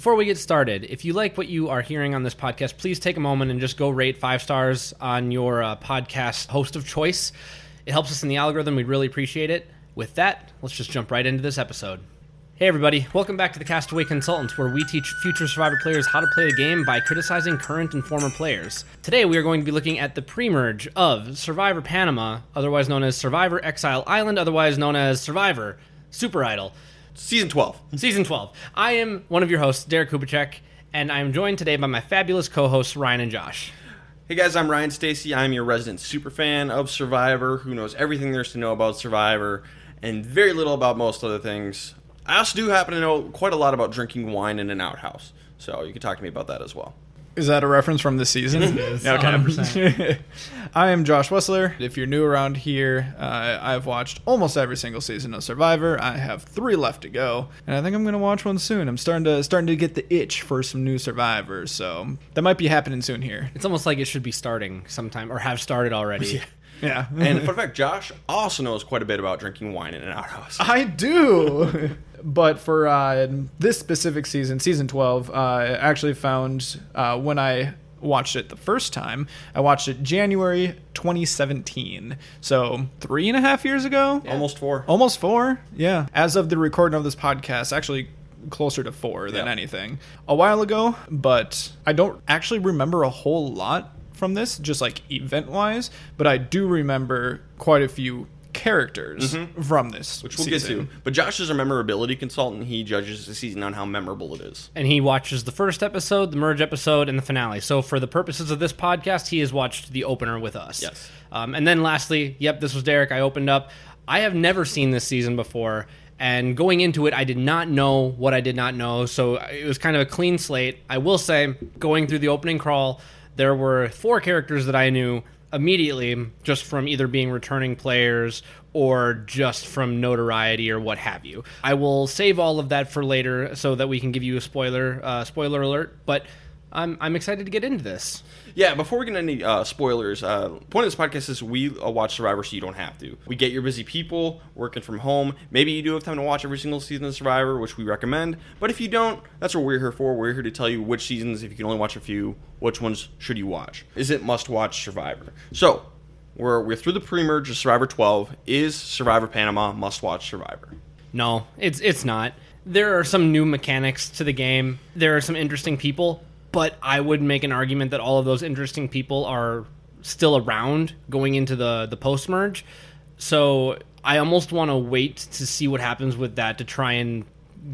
Before we get started, if you like what you are hearing on this podcast, please take a moment and just go rate five stars on your uh, podcast host of choice. It helps us in the algorithm. We'd really appreciate it. With that, let's just jump right into this episode. Hey, everybody, welcome back to the Castaway Consultants, where we teach future Survivor players how to play the game by criticizing current and former players. Today, we are going to be looking at the pre merge of Survivor Panama, otherwise known as Survivor Exile Island, otherwise known as Survivor Super Idol. Season 12. Season 12. I am one of your hosts, Derek Kubicek, and I am joined today by my fabulous co hosts, Ryan and Josh. Hey guys, I'm Ryan Stacy. I'm your resident super fan of Survivor who knows everything there's to know about Survivor and very little about most other things. I also do happen to know quite a lot about drinking wine in an outhouse. So you can talk to me about that as well. Is that a reference from the season? It is, Okay. 100%. I am Josh Wessler. If you're new around here, uh, I've watched almost every single season of Survivor. I have three left to go, and I think I'm going to watch one soon. I'm starting to starting to get the itch for some new Survivors, so that might be happening soon here. It's almost like it should be starting sometime, or have started already. Yeah, And fun fact, Josh also knows quite a bit about drinking wine in an outhouse. I do. but for uh, this specific season, season 12, uh, I actually found uh, when I watched it the first time, I watched it January 2017. So three and a half years ago? Almost four. Almost four? Yeah. As of the recording of this podcast, actually closer to four than Yeah. anything. A while ago, but I don't actually remember a whole lot from this, just like event wise, but I do remember quite a few characters from this. Mm-hmm. which we'll season. get to. But Josh is a memorability consultant. He judges the season on how memorable it is. And he watches the first episode, the merge episode, and the finale. So, for the purposes of this podcast, he has watched the opener with us. Yes. Um, and then, lastly, yep, this was Derek. I opened up. I have never seen this season before. And going into it, I did not know what I did not know. So, it was kind of a clean slate. I will say, going through the opening crawl, there were four characters that I knew immediately just from either being returning players or just from notoriety or what have you. I will save all of that for later so that we can give you a spoiler uh, spoiler alert. But I'm I'm excited to get into this. Yeah, before we get into any uh, spoilers, uh, point of this podcast is we uh, watch Survivor so you don't have to. We get your busy people working from home. Maybe you do have time to watch every single season of Survivor, which we recommend. But if you don't, that's what we're here for. We're here to tell you which seasons, if you can only watch a few, which ones should you watch. Is it must watch Survivor? So, we're, we're through the pre merge of Survivor 12. Is Survivor Panama must watch Survivor? No, it's it's not. There are some new mechanics to the game. There are some interesting people, but I would make an argument that all of those interesting people are still around going into the the post merge. So I almost want to wait to see what happens with that to try and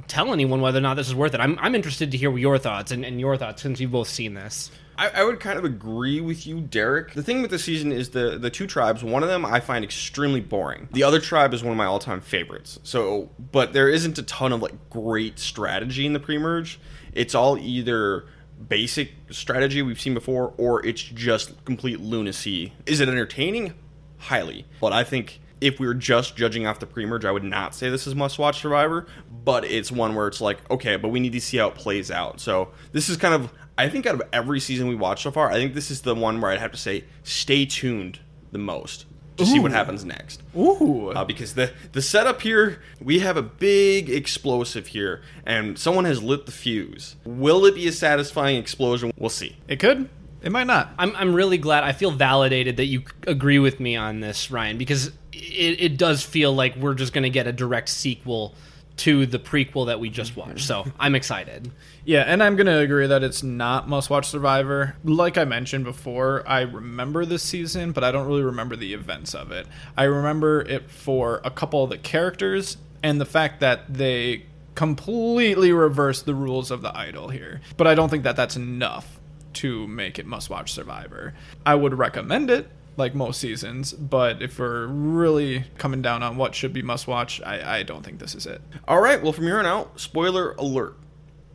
tell anyone whether or not this is worth it. I'm I'm interested to hear your thoughts and, and your thoughts since you've both seen this. I, I would kind of agree with you, Derek. The thing with the season is the the two tribes. One of them I find extremely boring. The other tribe is one of my all time favorites. So, but there isn't a ton of like great strategy in the pre merge. It's all either basic strategy we've seen before, or it's just complete lunacy. Is it entertaining? Highly, but I think. If we were just judging off the pre-merge, I would not say this is must-watch Survivor, but it's one where it's like, okay, but we need to see how it plays out. So this is kind of I think out of every season we watched so far, I think this is the one where I'd have to say stay tuned the most to see what happens next. Ooh. Uh, because the the setup here, we have a big explosive here, and someone has lit the fuse. Will it be a satisfying explosion? We'll see. It could. It might not. I'm, I'm really glad. I feel validated that you agree with me on this, Ryan, because it, it does feel like we're just going to get a direct sequel to the prequel that we just watched. So I'm excited. Yeah, and I'm going to agree that it's not must watch Survivor. Like I mentioned before, I remember this season, but I don't really remember the events of it. I remember it for a couple of the characters and the fact that they completely reversed the rules of the idol here. But I don't think that that's enough to make it must watch Survivor. I would recommend it. Like most seasons, but if we're really coming down on what should be must watch, I, I don't think this is it. All right. Well, from here on out, spoiler alert.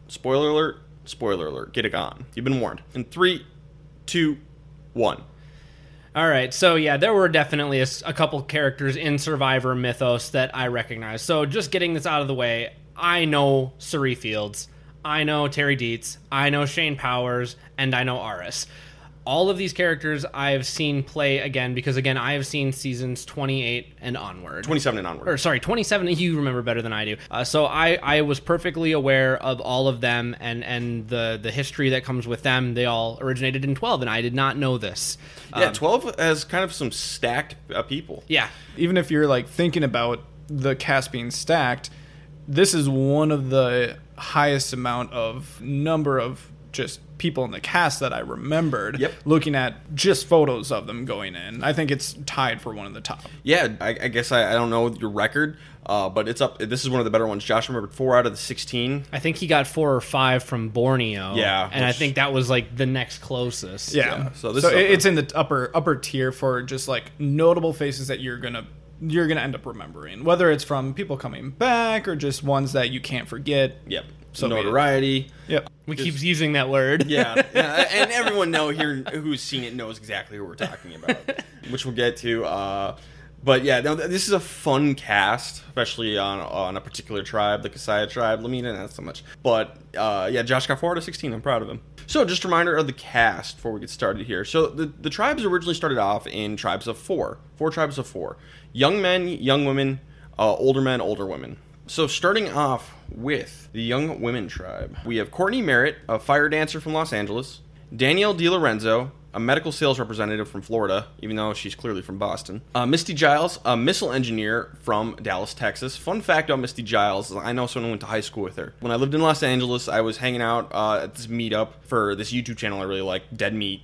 Spoiler alert. Spoiler alert. Get it on. You've been warned. In three, two, one. All right, so yeah, there were definitely a couple characters in Survivor mythos that I recognize. So just getting this out of the way, I know Cirie Fields, I know Terry Deitz, I know Shane Powers, and I know Aras. All of these characters I have seen play again because again I have seen seasons 28 and onward. 27 and onward. or sorry, 27. You remember better than I do. Uh, so I, I was perfectly aware of all of them and, and the, the history that comes with them. They all originated in 12, and I did not know this. yeah, Um, 12 has kind of some stacked uh, people. yeah. even if you're like thinking about the cast being stacked, this is one of the highest amount of number of just people in the cast that I remembered. Yep. Looking at just photos of them going in, I think it's tied for one of the top. Yeah, I, I guess I, I don't know your record, uh, but it's up. This is one of the better ones. Josh remembered four out of the 16. I think he got four or five from Borneo. Yeah, And I think that was like the next closest. Yeah. Yeah, so so this is up it- there. it's in the upper upper tier for just like notable faces that you're gonna you're gonna end up remembering, whether it's from people coming back or just ones that you can't forget. Yep. So notoriety. Yep. We keep using that word. Yeah, yeah, and everyone know here who's seen it knows exactly who we're talking about, which we'll get to. Uh, but yeah, no, this is a fun cast, especially on on a particular tribe, the Casaya tribe. La Mina, not so much. But uh, yeah, Josh got four out of sixteen. I'm proud of him. So just a reminder of the cast before we get started here. So the the tribes originally started off in tribes of four, four tribes of four: young men, young women, uh, older men, older women. So starting off with the Young Women tribe, we have Courtney Marit, a fire dancer from Los Angeles, Danielle DiLorenzo, a medical sales representative from Florida, even though she's clearly from Boston, uh, Misty Giles, a missile engineer from Dallas, Texas. Fun fact about Misty Giles: I know someone went to high school with her. When I lived in Los Angeles, I was hanging out uh, at this meetup for this YouTube channel I really like, Dead Meat,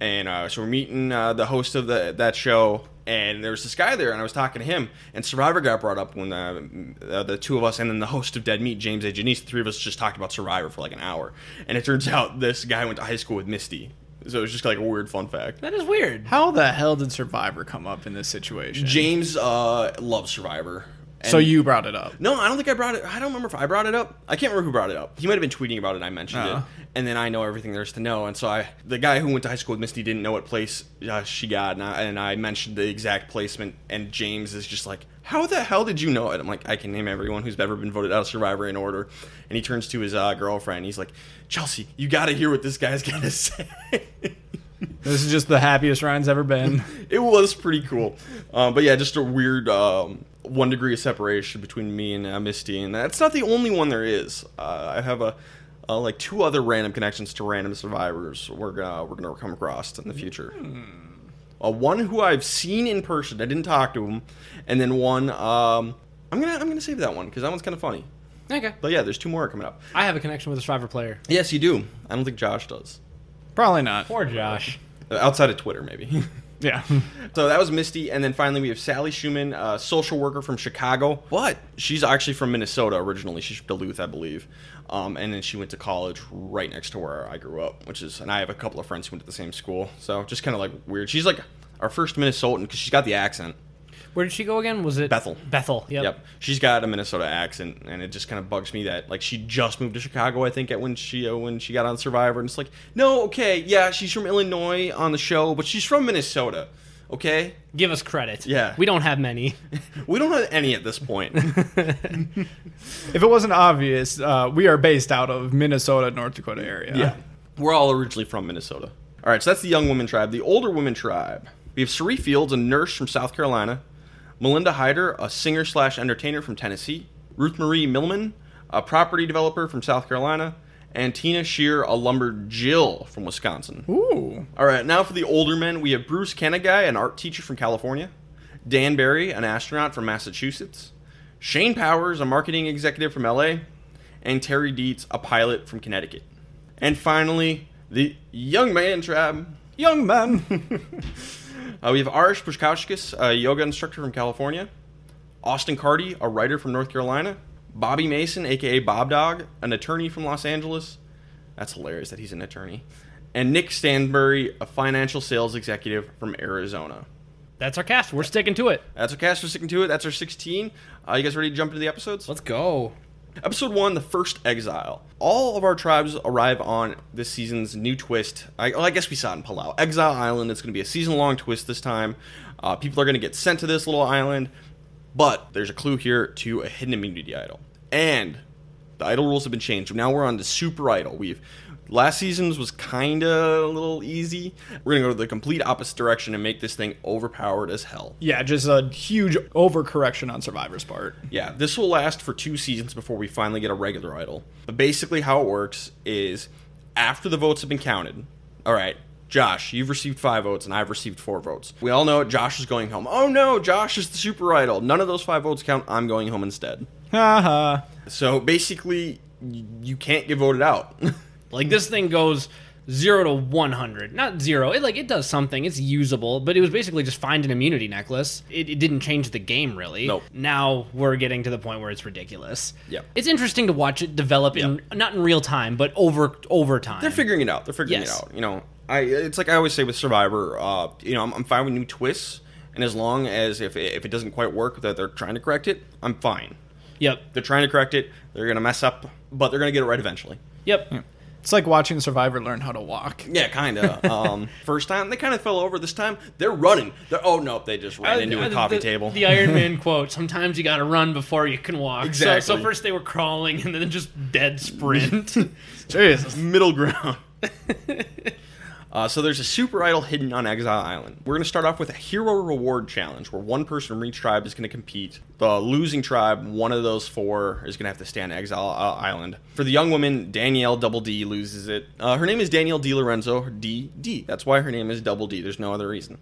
and uh, so we're meeting uh, the host of the, that show and there was this guy there and i was talking to him and survivor got brought up when uh, uh, the two of us and then the host of dead meat james a. Janisse the three of us just talked about survivor for like an hour. And it turns out this guy went to high school with misty. So it was just like a weird fun fact. That is weird. How the hell did Survivor come up in this situation? james uh, loves survivor so you brought it up. No, I don't think I brought it. I don't remember if I brought it up. I can't remember who brought it up. He might have been tweeting about it. and I mentioned Oh. it, and then I know everything there's to know. And so I, the guy who went to high school with Misty, didn't know what place uh, she got, and I, and I mentioned the exact placement. And James is just like, "How the hell did you know it?" I'm like, "I can name everyone who's ever been voted out of Survivor in order." And he turns to his uh, girlfriend. He's like, "Chelsea, you got to hear what this guy's got to say." This is just the happiest Ryan's ever been. it was pretty cool. Um, but yeah, just a weird um, one degree of separation between me and uh, Misty, and that's not the only one there is. Uh, I have a uh, like two other random connections to random survivors we're gonna we're gonna come across in the future. Uh, one who I've seen in person, I didn't talk to him, and then one um, I'm gonna I'm gonna save that one because that one's kind of funny. Okay. But yeah, there's two more coming up. I have a connection with a Survivor player. Yes, you do. I don't think Josh does. Probably not. Poor Josh. Uh, outside of Twitter, maybe. Yeah. So that was Misty, and then finally we have Sally Schumann, a social worker from Chicago, but she's actually from Minnesota originally. She's from Duluth, I believe, um, and then she went to college right next to where I grew up, which is, and I have a couple of friends who went to the same school, so just kind of like weird. She's like our first Minnesotan because she's got the accent. Where did she go again? Was it Bethel. Bethel. Yep. Yep, she's got a Minnesota accent, and it just kind of bugs me that like she just moved to Chicago. I think at when she uh, when she got on Survivor, and it's like, no, okay, yeah, she's from Illinois on the show, but she's from Minnesota. Okay, Give us credit. Yeah. We don't have many. we don't have any at this point. if it wasn't obvious, uh, we are based out of Minnesota, North Dakota area. Yeah. We're all originally from Minnesota. All right, so that's the young women tribe. The older women tribe. We have Cirie Fields, a nurse from South Carolina. Melinda Hyder, a singer slash entertainer from Tennessee. Ruth Marie Milliman, a property developer from South Carolina. And Tina Scheer, a lumberjill from Wisconsin. Ooh. All right, now for the older men, we have Bruce Kanegai, an art teacher from California. Dan Barry, an astronaut from Massachusetts. Shane Powers, a marketing executive from LA. And Terry Deitz, a pilot from Connecticut. And finally, the young man tribe. Young man. Uh, we have Aras Baskauskas, a yoga instructor from California. Austin Carty, a writer from North Carolina. Bobby Mason, aka Bob Dog, an attorney from Los Angeles. That's hilarious that he's an attorney. And Nick Stanbury, a financial sales executive from Arizona. That's our cast. We're sticking to it. That's our cast. We're sticking to it. That's our 16. Uh, you guys ready to jump into the episodes? Let's go. Episode 1 The First Exile. All of our tribes arrive on this season's new twist. I, well, I guess we saw it in Palau. Exile Island. It's going to be a season long twist this time. Uh, people are going to get sent to this little island. But there's a clue here to a hidden immunity idol. And the idol rules have been changed. Now we're on the super idol. We've Last season's was kind of a little easy. We're going to go to the complete opposite direction and make this thing overpowered as hell. Yeah, just a huge overcorrection on Survivor's part. Yeah, this will last for two seasons before we finally get a regular idol. But basically, how it works is after the votes have been counted, all right, Josh, you've received five votes and I've received four votes. We all know it. Josh is going home. Oh no, Josh is the super idol. None of those five votes count. I'm going home instead. Haha. So basically, you can't get voted out. Like this thing goes zero to one hundred, not zero. It like it does something. It's usable, but it was basically just find an immunity necklace. It, it didn't change the game really. Nope. Now we're getting to the point where it's ridiculous. Yep. It's interesting to watch it develop in not in real time, but over over time. They're figuring it out. They're figuring Yes. it out. You know, I it's like I always say with Survivor. Uh, you know, I'm, I'm fine with new twists, and as long as if if it doesn't quite work, that they're trying to correct it, I'm fine. Yep. They're trying to correct it. They're gonna mess up, but they're gonna get it right eventually. Yep. It's like watching Survivor learn how to walk. Yeah, kind of. um, first time they kind of fell over. This time they're running. They're, oh no, they just ran into a Uh, coffee the, table. The Iron Man quote: "Sometimes you got to run before you can walk." So- So, first they were crawling, and then just dead sprint. Jesus. middle ground. Uh, so there's a super idol hidden on Exile Island. We're going to start off with a hero reward challenge where one person from each tribe is going to compete. The losing tribe, one of those four, is going to have to stay on Exile uh, Island. For the young woman, Danielle Double D loses it. Uh, her name is Danielle D. Lorenzo, D. D. That's why her name is Double D. There's no other reason.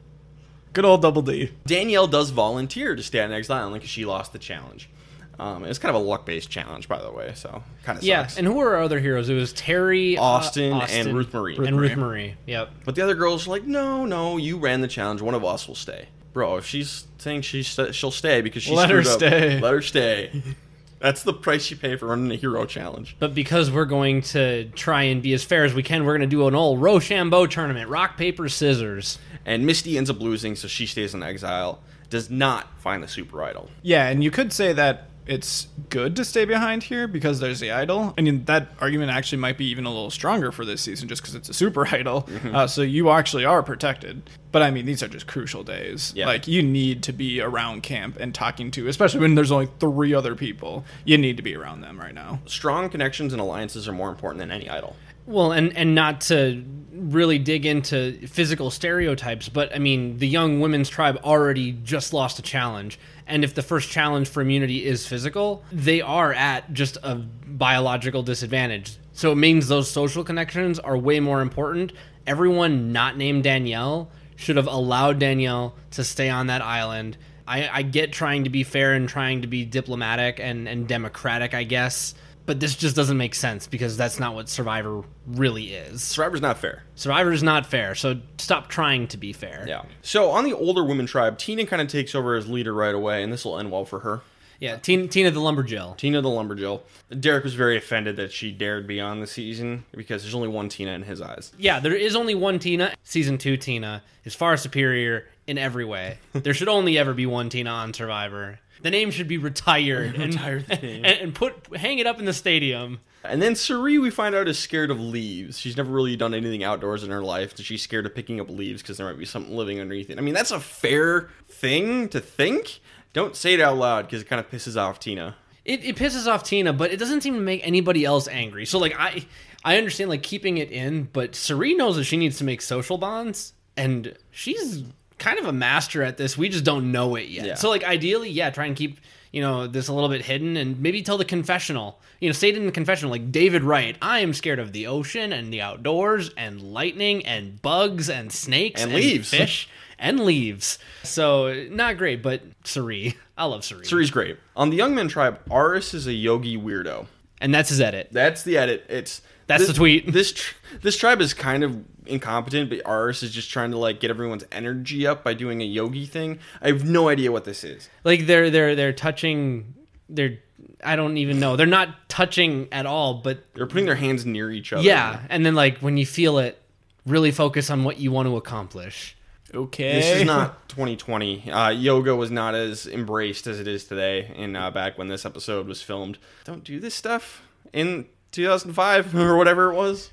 Good old Double D. Danielle does volunteer to stay on Exile Island because she lost the challenge. Um, it's kind of a luck-based challenge, by the way, so kind of yeah, sucks. and who were our other heroes? It was Terry, uh, Austin, and Ruth Marie. and Ruth Marie. Yep. But the other girls are like, no, no, you ran the challenge. One of us will stay. Bro, if she's saying she's she'll stay because she Let her screwed up, stay. Let her stay. That's the price you pay for running a hero challenge. But because we're going to try and be as fair as we can, we're going to do an old Rochambeau tournament: rock, paper, scissors. And Misty ends up losing, so she stays in exile. Does not find the super idol. Yeah, and you could say that it's good to stay behind here because there's the idol. I mean, that argument actually might be even a little stronger for this season just because it's a super idol. Uh, so you actually are protected. But I mean, these are just crucial days. Yeah. Like, you need to be around camp and talking to, especially when there's only three other people. You need to be around them right now. Strong connections and alliances are more important than any idol. Well, and and not to really dig into physical stereotypes, but I mean, the young women's tribe already just lost a challenge, and if the first challenge for immunity is physical, they are at just a biological disadvantage. So it means those social connections are way more important. Everyone not named Danielle should have allowed Danielle to stay on that island. I, I get trying to be fair and trying to be diplomatic and, and democratic, I guess. But this just doesn't make sense because that's not what Survivor really is. Survivor's not fair. Survivor's not fair, so stop trying to be fair. Yeah. So on the older women tribe, Tina kind of takes over as leader right away, and this will end well for her. Yeah, Tina, Tina the Lumberjill. Tina the Lumberjill. Derek was very offended that she dared be on the season because there's only one Tina in his eyes. Yeah, there is only one Tina. Season 2 Tina is far superior in every way. there should only ever be one Tina on Survivor. The name should be retired and, Retire the name. and, and put hang it up in the stadium. And then Cirie, we find out, is scared of leaves. She's never really done anything outdoors in her life. She's scared of picking up leaves because there might be something living underneath it. I mean, that's a fair thing to think. Don't say it out loud because it kind of pisses off Tina. It, it pisses off Tina, but it doesn't seem to make anybody else angry. So like I I understand like keeping it in, but Cirie knows that she needs to make social bonds, and she's kind of a master at this. We just don't know it yet. Yeah. So like ideally, yeah, try and keep you know this a little bit hidden, and maybe tell the confessional. You know, say it in the confessional, like David Wright. I am scared of the ocean and the outdoors and lightning and bugs and snakes And leaves. fish and leaves. So not great, but Cirie, I love Cirie, Cirie's great. On the Young Men tribe, Aras is a yogi weirdo. and that's his edit. That's the edit. It's That's this, the tweet. This tr- this tribe is kind of incompetent, but Aras is just trying to like get everyone's energy up by doing a yogi thing. I have no idea what this is. like they're they're they're touching they're I don't even know. They're not touching at all, but They're putting their hands near each other. yeah, and then like when you feel it, really focus on what you want to accomplish. Okay. This is not 2020. Uh, yoga was not as embraced as it is today. And uh, back when this episode was filmed, don't do this stuff in 2005 or whatever it was.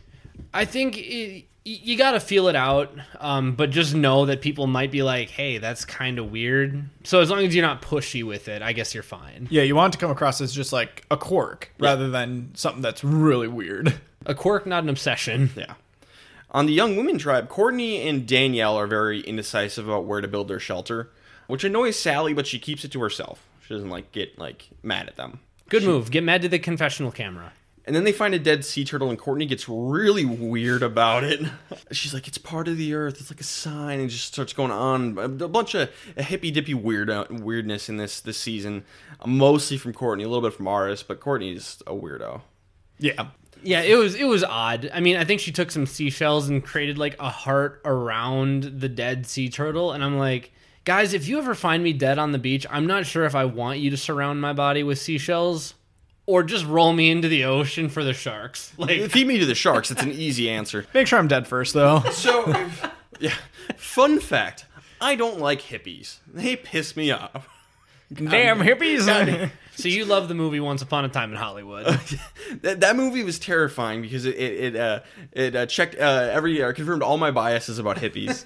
I think it, y- you got to feel it out, um, but just know that people might be like, "Hey, that's kind of weird." So as long as you're not pushy with it, I guess you're fine. Yeah, you want it to come across as just like a quirk rather than something that's really weird. A quirk, not an obsession. Yeah. On the young women tribe, Courtney and Danielle are very indecisive about where to build their shelter, which annoys Sally, but she keeps it to herself. She doesn't like get like mad at them. Good move. Get mad to the confessional camera. And then they find a dead sea turtle, and Courtney gets really weird about it. She's like, "It's part of the earth. It's like a sign," and just starts going on a a bunch of a hippy dippy weird uh, weirdness in this this season, mostly from Courtney, a little bit from Aras, but Courtney's a weirdo. Yeah. Yeah, it was it was odd. I mean, I think she took some seashells and created like a heart around the dead sea turtle, and I'm like, guys, if you ever find me dead on the beach, I'm not sure if I want you to surround my body with seashells or just roll me into the ocean for the sharks. Like, Feed me to the sharks. It's an easy answer. Make sure I'm dead first, though. So, yeah. Fun fact: I don't like hippies. They piss me off. Damn hippies! so you love the movie Once Upon a Time in Hollywood? that, that movie was terrifying because it it it, uh, it uh, checked uh, every uh, confirmed all my biases about hippies.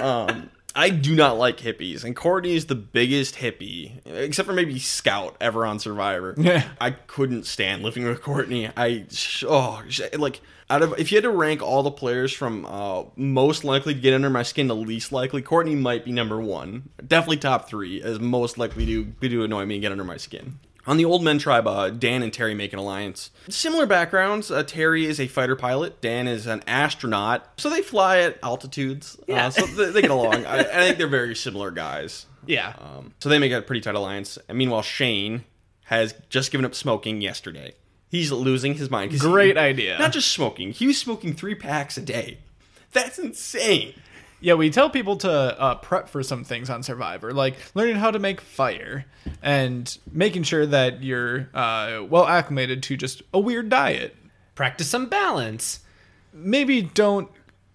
um, I do not like hippies, and Courtney is the biggest hippie, except for maybe Scout ever on Survivor. Yeah. I couldn't stand living with Courtney. I oh like out of if you had to rank all the players from uh, most likely to get under my skin to least likely, Courtney might be number one, definitely top three as most likely to to annoy me and get under my skin. On the Old Men tribe, uh, Dan and Terry make an alliance. Similar backgrounds. Uh, Terry is a fighter pilot. Dan is an astronaut. So they fly at altitudes. Yeah. Uh, so they, they get along. I, I think they're very similar guys. yeah. Um, so they make a pretty tight alliance. And meanwhile, Shane has just given up smoking yesterday. He's losing his mind. 'cause he- Great idea. Not just smoking. He was smoking three packs a day. That's insane. Yeah, we tell people to uh, prep for some things on Survivor, like learning how to make fire and making sure that you're uh, well acclimated to just a weird diet. Practice some balance. Maybe don't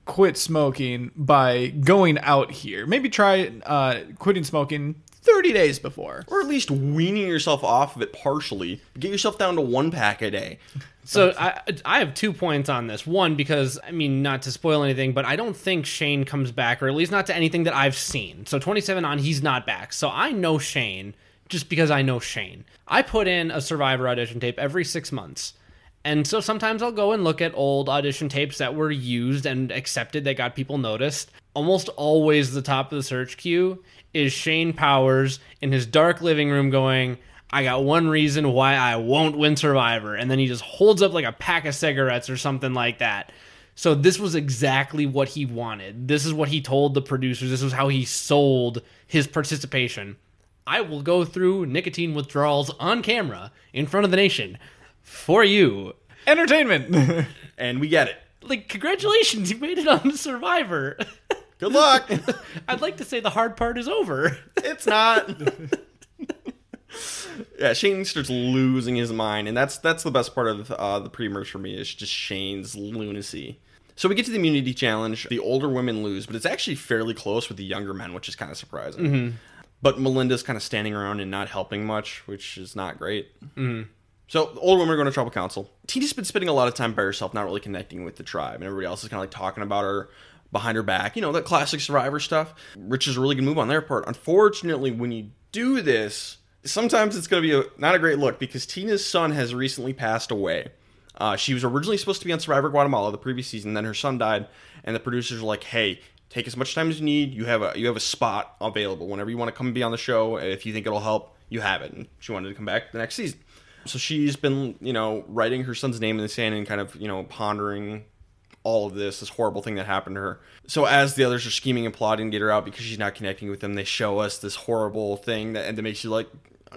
quit smoking by going out here. Maybe try uh, quitting smoking 30 days before. Or at least weaning yourself off of it partially. Get yourself down to one pack a day. So I I have two points on this. One because I mean not to spoil anything, but I don't think Shane comes back, or at least not to anything that I've seen. So 27 on, he's not back. So I know Shane just because I know Shane. I put in a Survivor audition tape every six months. And so sometimes I'll go and look at old audition tapes that were used and accepted that got people noticed. Almost always the top of the search queue is Shane Powers in his dark living room going, I got one reason why I won't win Survivor. And then he just holds up like a pack of cigarettes or something like that. So this was exactly what he wanted. This is what he told the producers. This was how he sold his participation. I will go through nicotine withdrawals on camera in front of the nation for you. Entertainment. And we get it. Like, congratulations, you made it on Survivor. Good luck. I'd like to say the hard part is over. it's not. yeah, Shane starts losing his mind, and that's that's the best part of uh, the pre-merge for me is just Shane's lunacy. So we get to the immunity challenge. The older women lose, but it's actually fairly close with the younger men, which is kind of surprising. But Melinda's kind of standing around and not helping much, which is not great. So the older women are going to tribal council. Tina's been spending a lot of time by herself, not really connecting with the tribe, and everybody else is kind of like talking about her behind her back. You know, that classic survivor stuff. Which is a really good move on their part. Unfortunately, when you do this, sometimes it's going to be a, not a great look because Tina's son has recently passed away. Uh, she was originally supposed to be on Survivor Guatemala the previous season, then her son died, and the producers were like, "Hey, take as much time as you need. You have a you have a spot available whenever you want to come and be on the show. If you think it'll help, you have it." And she wanted to come back the next season. So she's been, you know, writing her son's name in the sand and kind of, you know, pondering all of this, this horrible thing that happened to her. So as the others are scheming and plotting to get her out because she's not connecting with them, they show us this horrible thing that and that makes you like,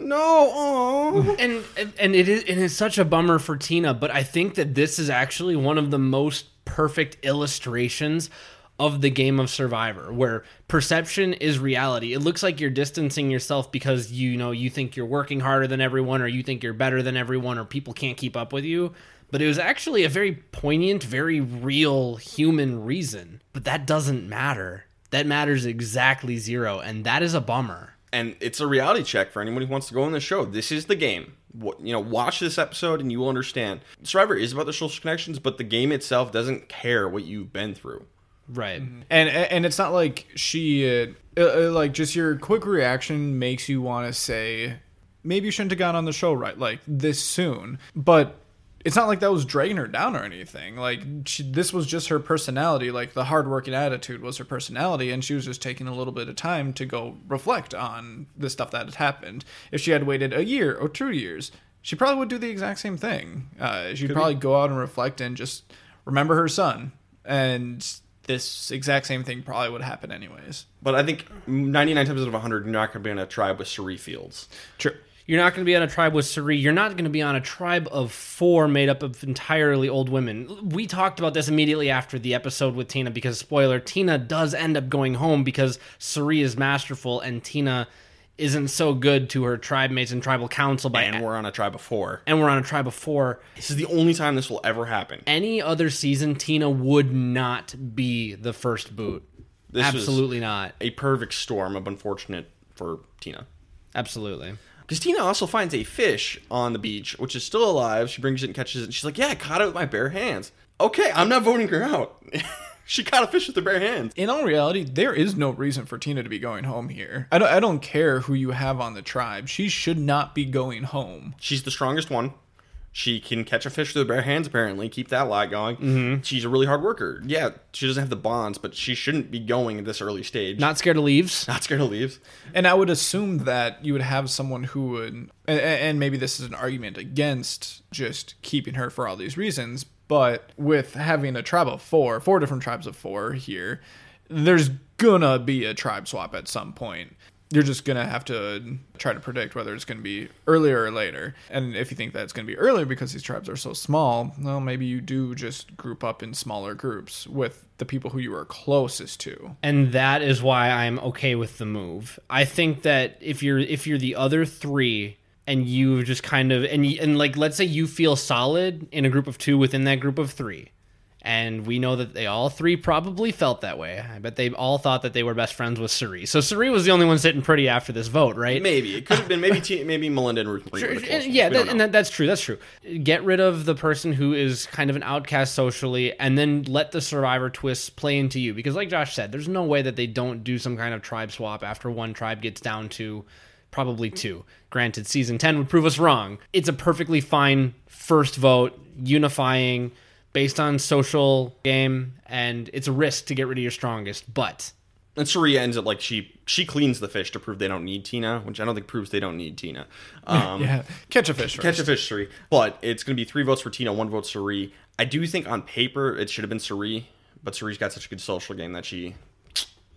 no, and and- and it is it is such a bummer for Tina, but I think that this is actually one of the most perfect illustrations of the game of Survivor, where perception is reality. It looks like you're distancing yourself because you know you think you're working harder than everyone, or you think you're better than everyone, or people can't keep up with you. But it was actually a very poignant, very real human reason. But that doesn't matter. That matters exactly zero, and that is a bummer. And it's a reality check for anyone who wants to go on the show. This is the game. what you know watch this episode and you will understand survivor is about the social connections but the game itself doesn't care what you've been through Right. and and it's not like she uh, uh, like just your quick reaction makes you want to say maybe you shouldn't have gone on the show right like this soon but it's not like that was dragging her down or anything. Like she, this was just her personality. Like the hardworking attitude was her personality and she was just taking a little bit of time to go reflect on the stuff that had happened. If she had waited a year or two years she probably would do the exact same thing. Uh, she'd probably go out and reflect and just remember her son and this exact same thing probably would happen anyways. but i think 99 times out of 100 you're not going to be on a tribe with Cirie Fields. True. You're not going to be on a tribe with Cirie. You're not going to be on a tribe of four made up of entirely old women. We talked about this immediately after the episode with Tina because, spoiler, Tina does end up going home because Cirie is masterful and Tina isn't so good to her tribe mates and tribal council by and we're on a tribe of four and we're on a tribe of four. this is the only time this will ever happen Any other season, Tina would not be the first boot. This Absolutely not. a perfect storm of unfortunate for tina Absolutely. Because Tina also finds a fish on the beach, which is still alive. She brings it and catches it. And she's like, "Yeah, I caught it with my bare hands." Okay, I'm not voting her out. she caught a fish with her bare hands. In all reality, there is no reason for Tina to be going home here. I don't, I don't care who you have on the tribe. She should not be going home. She's the strongest one. She can catch a fish with her bare hands, apparently. Keep that lie going. Mm-hmm. She's a really hard worker. Yeah, she doesn't have the bonds, but she shouldn't be going at this early stage. Not scared of leaves. not scared of leaves. And I would assume that you would have someone who would, and maybe this is an argument against just keeping her for all these reasons, but with having a tribe of four, four different tribes of four here, there's gonna be a tribe swap at some point. You're just gonna have to try to predict whether it's gonna be earlier or later. And if you think that it's gonna be earlier because these tribes are so small, well, maybe you do just group up in smaller groups with the people who you are closest to. and that is why I'm okay with the move. I think that if you're if you're the other three and you just kind of and and like let's say you feel solid in a group of two within that group of three, and we know that they all three probably felt that way. I bet they all thought that they were best friends with Cirie. So Cirie was the only one sitting pretty after this vote, right? Maybe it could have been maybe T- maybe Melinda and Ruth Marie. were the Sure, yeah, that, and that, that's true. That's true. Get rid of the person who is kind of an outcast socially, and then let the survivor twists play into you. Because, like Josh said, there's no way that they don't do some kind of tribe swap after one tribe gets down to probably two. Granted, season 10 would prove us wrong. It's a perfectly fine first vote, unifying, based on social game, and it's a risk to get rid of your strongest. But And Cirie ends up like she she cleans the fish to prove they don't need Tina, which I don't think proves they don't need Tina. Um, Yeah, catch a fish first. Catch a fish, Cirie. But it's going to be three votes for Tina, one vote Cirie. I do think on paper it should have been Cirie, but Cirie's got such a good social game that she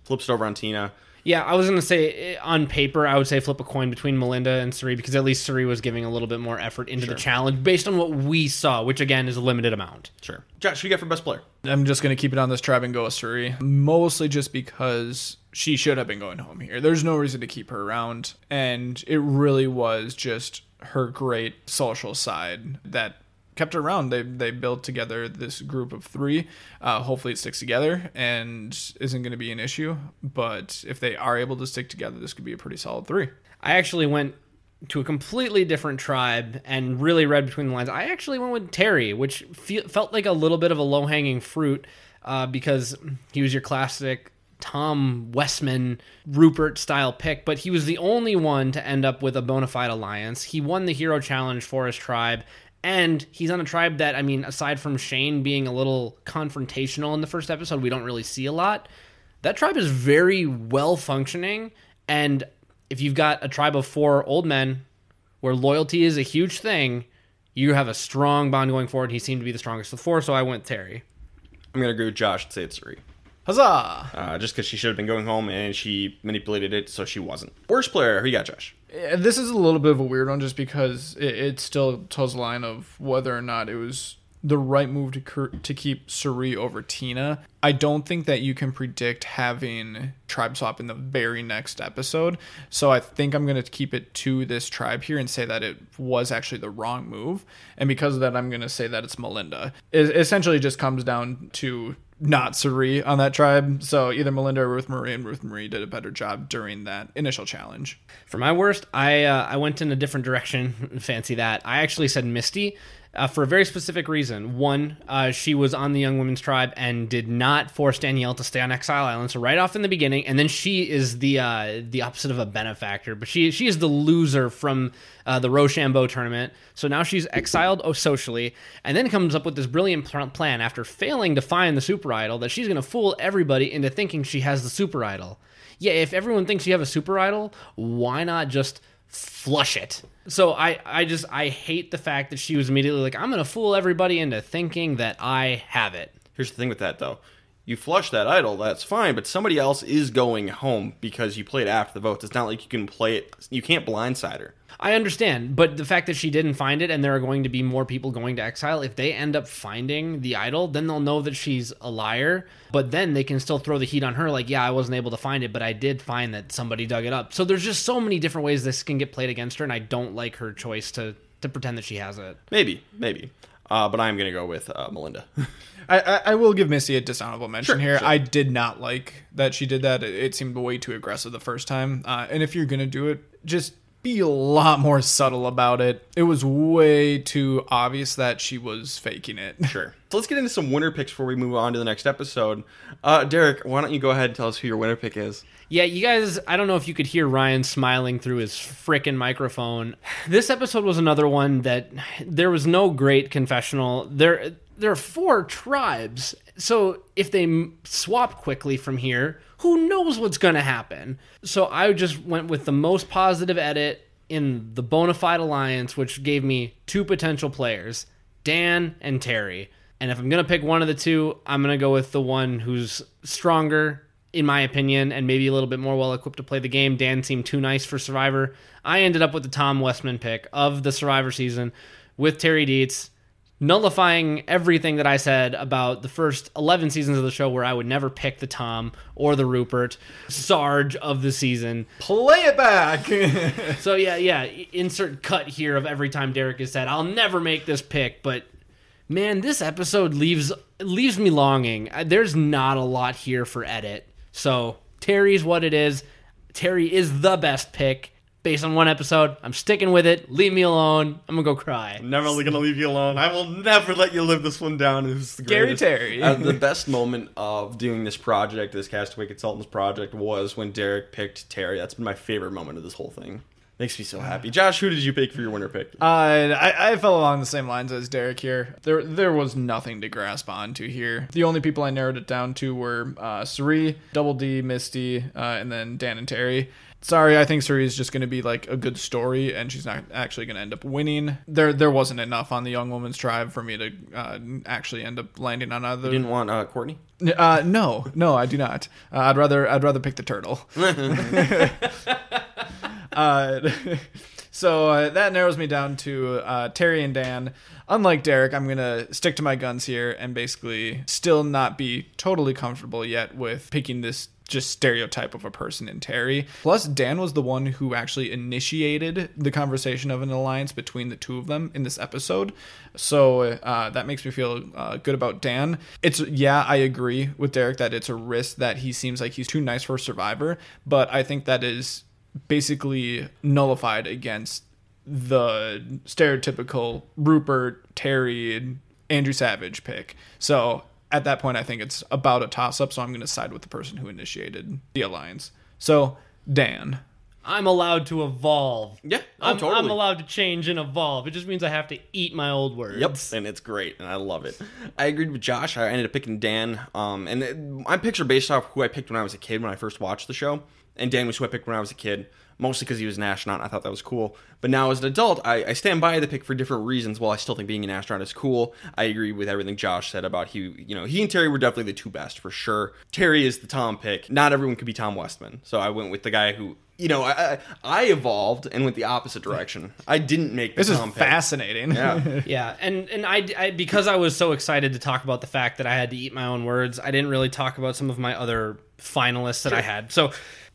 flips it over on Tina. Yeah, I was gonna say eh, on paper, I would say flip a coin between Melinda and Cirie because at least Cirie was giving a little bit more effort into the challenge based on what we saw, which again is a limited amount. Sure. Josh, who you got for best player? I'm just gonna keep it on this tribe and go with Cirie, mostly just because she should have been going home here. There's no reason to keep her around, and it really was just her great social side that kept her around. They they built together this group of three. Uh, hopefully, it sticks together and isn't going to be an issue. But if they are able to stick together, this could be a pretty solid three. I actually went to a completely different tribe and really read between the lines. I actually went with Terry, which fe- felt like a little bit of a low hanging fruit uh, because he was your classic Tom Westman Rupert style pick, but he was the only one to end up with a bona fide alliance. He won the hero challenge for his tribe. And he's on a tribe that, I mean, aside from Shane being a little confrontational in the first episode, we don't really see a lot. That tribe is very well functioning. And if you've got a tribe of four old men where loyalty is a huge thing, you have a strong bond going forward. He seemed to be the strongest of the four, so I went Terry. I'm going to agree with Josh and say it's Cirie. Huzzah! Uh, just because she should have been going home and she manipulated it so she wasn't. Worst player, who you got, Josh? Uh, This is a little bit of a weird one just because it, it still tells the line of whether or not it was the right move to cur- to keep Cirie over Tina. I don't think that you can predict having tribe swap in the very next episode. So I think I'm going to keep it to this tribe here and say that it was actually the wrong move. And because of that, I'm going to say that it's Melinda. It essentially just comes down to not Cirie on that tribe. So either Melinda or Ruth Marie, and Ruth Marie did a better job during that initial challenge. For my worst, I uh, I went in a different direction. Fancy that. I actually said Misty. Uh, for a very specific reason. One, uh, she was on the Young Women's Tribe and did not force Danielle to stay on Exile Island. So right off in the beginning, and then she is the uh, the opposite of a benefactor, but she she is the loser from uh, the Rochambeau tournament. So now she's exiled oh, socially, and then comes up with this brilliant pl- plan after failing to find the Super Idol that she's going to fool everybody into thinking she has the Super Idol. Yeah, if everyone thinks you have a Super Idol, why not just flush it. So I, I just I hate the fact that she was immediately like, I'm gonna fool everybody into thinking that I have it. Here's the thing with that though. You flush that idol, that's fine, but somebody else is going home because you played after the votes. It's not like you can play it you can't blindside her. I understand, but the fact that she didn't find it and there are going to be more people going to exile, if they end up finding the idol, then they'll know that she's a liar, but then they can still throw the heat on her like, yeah, I wasn't able to find it, but I did find that somebody dug it up. So there's just so many different ways this can get played against her and I don't like her choice to to pretend that she has it. Maybe, maybe. Uh, but I'm going to go with uh, Melinda. I, I, I will give Missy a dishonorable mention Sure, here. sure. I did not like that she did that. It, it seemed way too aggressive the first time. Uh, and if you're gonna do it, just be a lot more subtle about it. It was way too obvious that she was faking it. sure. So let's get into some winner picks before we move on to the next episode. Uh, Derek, why don't you go ahead and tell us who your winner pick is? Yeah, you guys, I don't know if you could hear Ryan smiling through his frickin' microphone. This episode was another one that there was no great confessional. There there are four tribes. So if they swap quickly from here, who knows what's going to happen? So I just went with the most positive edit in the bona fide Alliance, which gave me two potential players, Dan and Terry. And if I'm going to pick one of the two, I'm going to go with the one who's stronger, in my opinion, and maybe a little bit more well equipped to play the game. Dan seemed too nice for Survivor. I ended up with the Tom Westman pick of the Survivor season with Terry Deitz, nullifying everything that I said about the first 11 seasons of the show where I would never pick the Tom or the Rupert Sarge of the season. Play it back. So yeah, yeah, insert cut here of every time Derek has said, "I'll never make this pick," but man, this episode leaves leaves me longing. Uh, There's not a lot here for edit. So Terry's what it is. Terry is the best pick based on one episode. I'm sticking with it. Leave me alone. I'm gonna go cry. never going to leave you alone. I will never let you live this one down. It was the Gary greatest. Terry. Uh, the best moment of doing this project, this Castaway Consultants project, was when Derek picked Terry. That's been my favorite moment of this whole thing. Makes me so happy. Josh, who did you pick for your winner pick? Uh, I, I fell along the same lines as Derek here. There, there was nothing to grasp onto here. The only people I narrowed it down to were uh, Cirie, Double D, Misty, uh, and then Dan and Terry. Sorry, I think Cirie is just going to be like a good story, and she's not actually going to end up winning. There, there wasn't enough on the Young Woman's Tribe for me to uh, actually end up landing on other. You didn't want uh, Courtney? Uh, no, no, I do not. Uh, I'd rather I'd rather pick the turtle. uh, so uh, that narrows me down to uh, Terry and Dan. Unlike Derek, I'm gonna stick to my guns here and basically still not be totally comfortable yet with picking this just stereotype of a person in Terry. Plus, Dan was the one who actually initiated the conversation of an alliance between the two of them in this episode. So uh, that makes me feel uh, good about Dan. It's, yeah, I agree with Derek that it's a risk that he seems like he's too nice for a Survivor, but I think that is basically nullified against the stereotypical Rupert, Terry, and Andrew Savage pick. So at that point, I think it's about a toss up. So I'm going to side with the person who initiated the alliance. So, Dan. I'm allowed to evolve. Yeah, oh, I'm, totally. I'm allowed to change and evolve. It just means I have to eat my old words. Yep, and it's great, and I love it. I agreed with Josh. I ended up picking Dan, um, and it, my picks are based off who I picked when I was a kid when I first watched the show. And Dan was who I picked when I was a kid, mostly because he was an astronaut. And I thought that was cool. But now as an adult, I, I stand by the pick for different reasons. While I still think being an astronaut is cool, I agree with everything Josh said about he, you know, he and Terry were definitely the two best for sure. Terry is the Tom pick. Not everyone could be Tom Westman, so I went with the guy who. You know, I, I I evolved and went the opposite direction. I didn't make the This is pick. fascinating. Yeah. Yeah, and and I, I because I was so excited to talk about the fact that I had to eat my own words, I didn't really talk about some of my other finalists that I had. So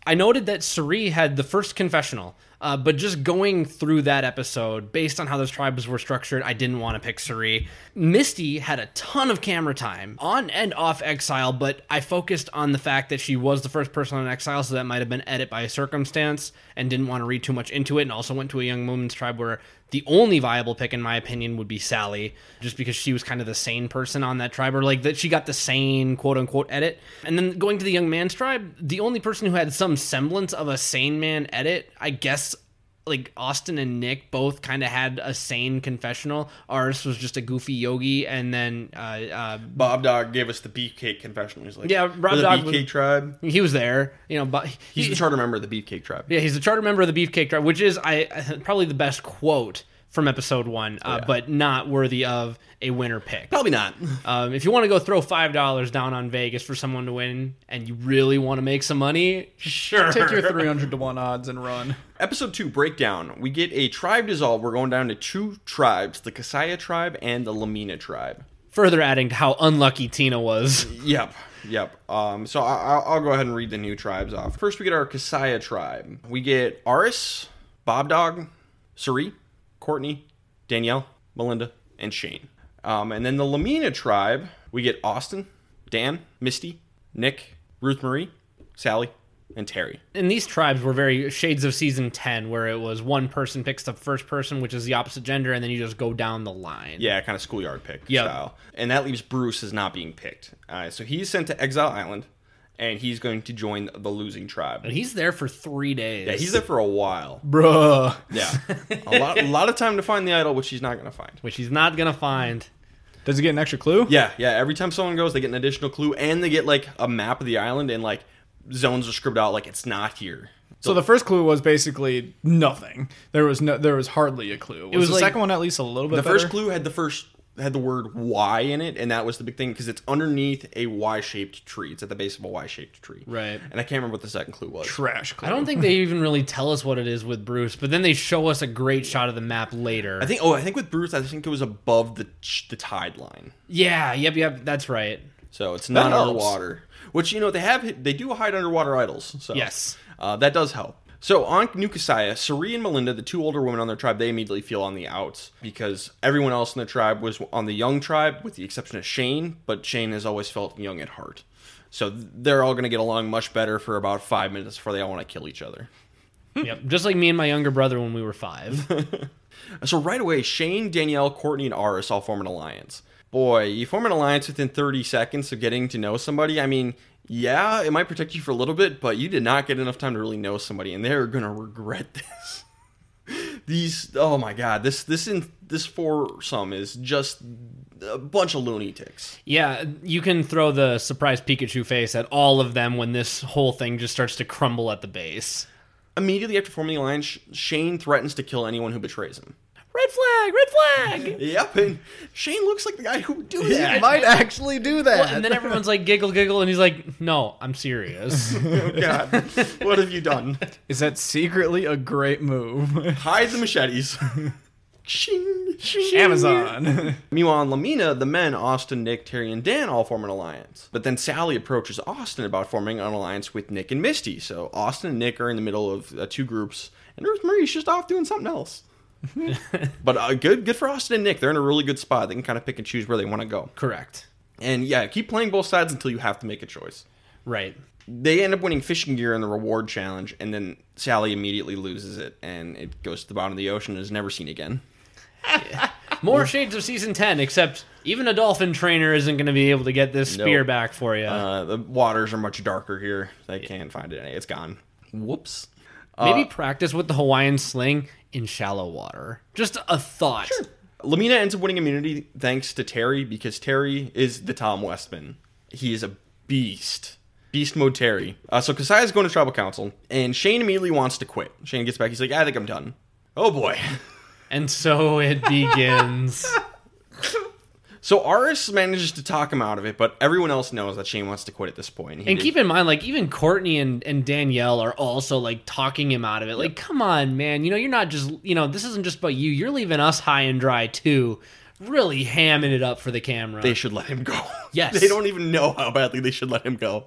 I noted that Cirie had the first confessional. Uh, but just going through that episode, based on how those tribes were structured, I didn't want to pick Cirie. Misty had a ton of camera time on and off Exile, but I focused on the fact that she was the first person on Exile, so that might have been edit by circumstance, and didn't want to read too much into it, and also went to a Young Woman's tribe where the only viable pick, in my opinion, would be Sally, just because she was kind of the sane person on that tribe, or like that she got the sane quote unquote edit. And then going to the Young Man's tribe, the only person who had some semblance of a sane man edit, I guess. Like Austin and Nick both kind of had a sane confessional. Aras was just a goofy yogi, and then uh, uh, Bob Dog gave us the beefcake confessional. He's like, Yeah, "We're Bob the Dog was- beefcake tribe. he was there. You know, but He's he- the charter member of the beefcake tribe. Yeah, he's a charter member of the Beefcake Tribe, which is I I- probably the best quote from episode one, uh, yeah. but not worthy of a winner pick. Probably not. Um, if you want to go throw five dollars down on Vegas for someone to win, and you really want to make some money, sure. Take your 300 to 1 odds and run. Episode two breakdown. We get a tribe dissolve. We're going down to two tribes: the Casaya tribe and the La Mina tribe. Further adding to how unlucky Tina was. Yep, yep. Um, so I, I'll, I'll go ahead and read the new tribes off. First, we get our Casaya tribe. We get Aras, Bob Dog, Cirie, Courtney, Danielle, Melinda, and Shane. Um, and then the La Mina tribe, we get Austin, Dan, Misty, Nick, Ruth Marie, Sally, and Terry. And these tribes were very shades of season ten, where it was one person picks the first person, which is the opposite gender, and then you just go down the line. Yeah, kind of schoolyard pick Yep. style. And that leaves Bruce as not being picked. Uh, so he's sent to Exile Island, and he's going to join the losing tribe. And he's there for three days. Yeah, he's there for a while. Bruh. Yeah, a lot, a lot of time to find the idol, which he's not going to find. which he's not gonna find. Does he get an extra clue? Yeah, yeah. Every time someone goes, they get an additional clue, and they get like a map of the island, and like zones are scribbled out like it's not here. So the first clue was basically nothing. There was no, there was hardly a clue. Was, was the like- second one at least a little bit The better? first clue had the first had the word Y in it, and that was the big thing because it's underneath a Y-shaped tree. It's at the base of a Y-shaped tree. Right. And I can't remember what the second clue was. trash clue. I don't think they even really tell us what it is with Bruce, but then they show us a great shot of the map later. I think. Oh, I think with Bruce, I think it was above the the tide line, yeah, yep, yep, that's right. so it's not helps. underwater. Which you know they have they do hide underwater idols. So Yes. uh, that does help. So on New Casaya, Cirie and Melinda, the two older women on their tribe, they immediately feel on the outs because everyone else in the tribe was on the young tribe, with the exception of Shane. But Shane has always felt young at heart, so they're all going to get along much better for about five minutes before they all want to kill each other. yep, just like me and my younger brother when we were five. So right away, Shane, Danielle, Courtney, and Aras all form an alliance. Boy, you form an alliance within 30 seconds of getting to know somebody. I mean, yeah, it might protect you for a little bit, but you did not get enough time to really know somebody, and they're gonna regret this. These, oh my god, this this in this foursome is just a bunch of loony ticks. yeah, you can throw the surprise Pikachu face at all of them when this whole thing just starts to crumble at the base. Immediately after forming the alliance, Shane threatens to kill anyone who betrays him. Red flag, red flag. Yep, and Shane looks like the guy who would do He that. might actually do that. Well, and then everyone's like giggle, giggle, and he's like, "No, I'm serious." Oh god, what have you done? Is that secretly a great move? Hide the machetes. Shing, shing. Amazon. Meanwhile, in La Mina, the men, Austin, Nick, Terry, and Dan all form an alliance. But then Sally approaches Austin about forming an alliance with Nick and Misty. So Austin and Nick are in the middle of uh, two groups, and Ruth Marie's just off doing something else. but uh, good, good for Austin and Nick. They're in a really good spot. They can kind of pick and choose where they want to go. Correct. And yeah, keep playing both sides until you have to make a choice. Right. They end up winning fishing gear in the reward challenge, and then Sally immediately loses it, and it goes to the bottom of the ocean and is never seen again. More shades of season ten, except even a dolphin trainer isn't going to be able to get this spear Nope. back for you. Uh, the waters are much darker here. They can't find it. Any. It's gone. Whoops. Maybe practice with the Hawaiian sling in shallow water. Just a thought. La Mina ends up winning immunity thanks to Terry because Terry is the Tom Westman. He is a beast. Beast mode Terry. Uh, so is going to tribal council, and Shane immediately wants to quit. Shane gets back. He's like, I think I'm done. Oh boy. And so it begins. So Aras manages to talk him out of it, but everyone else knows that Shane wants to quit at this point. He and did- keep in mind, like even Courtney and, and Danielle are also like talking him out of it. Like, come on, man. You know, you're not just you know, this isn't just about you. You're leaving us high and dry too. Really hamming it up for the camera. they should let him go. Yes. they don't even know how badly they should let him go.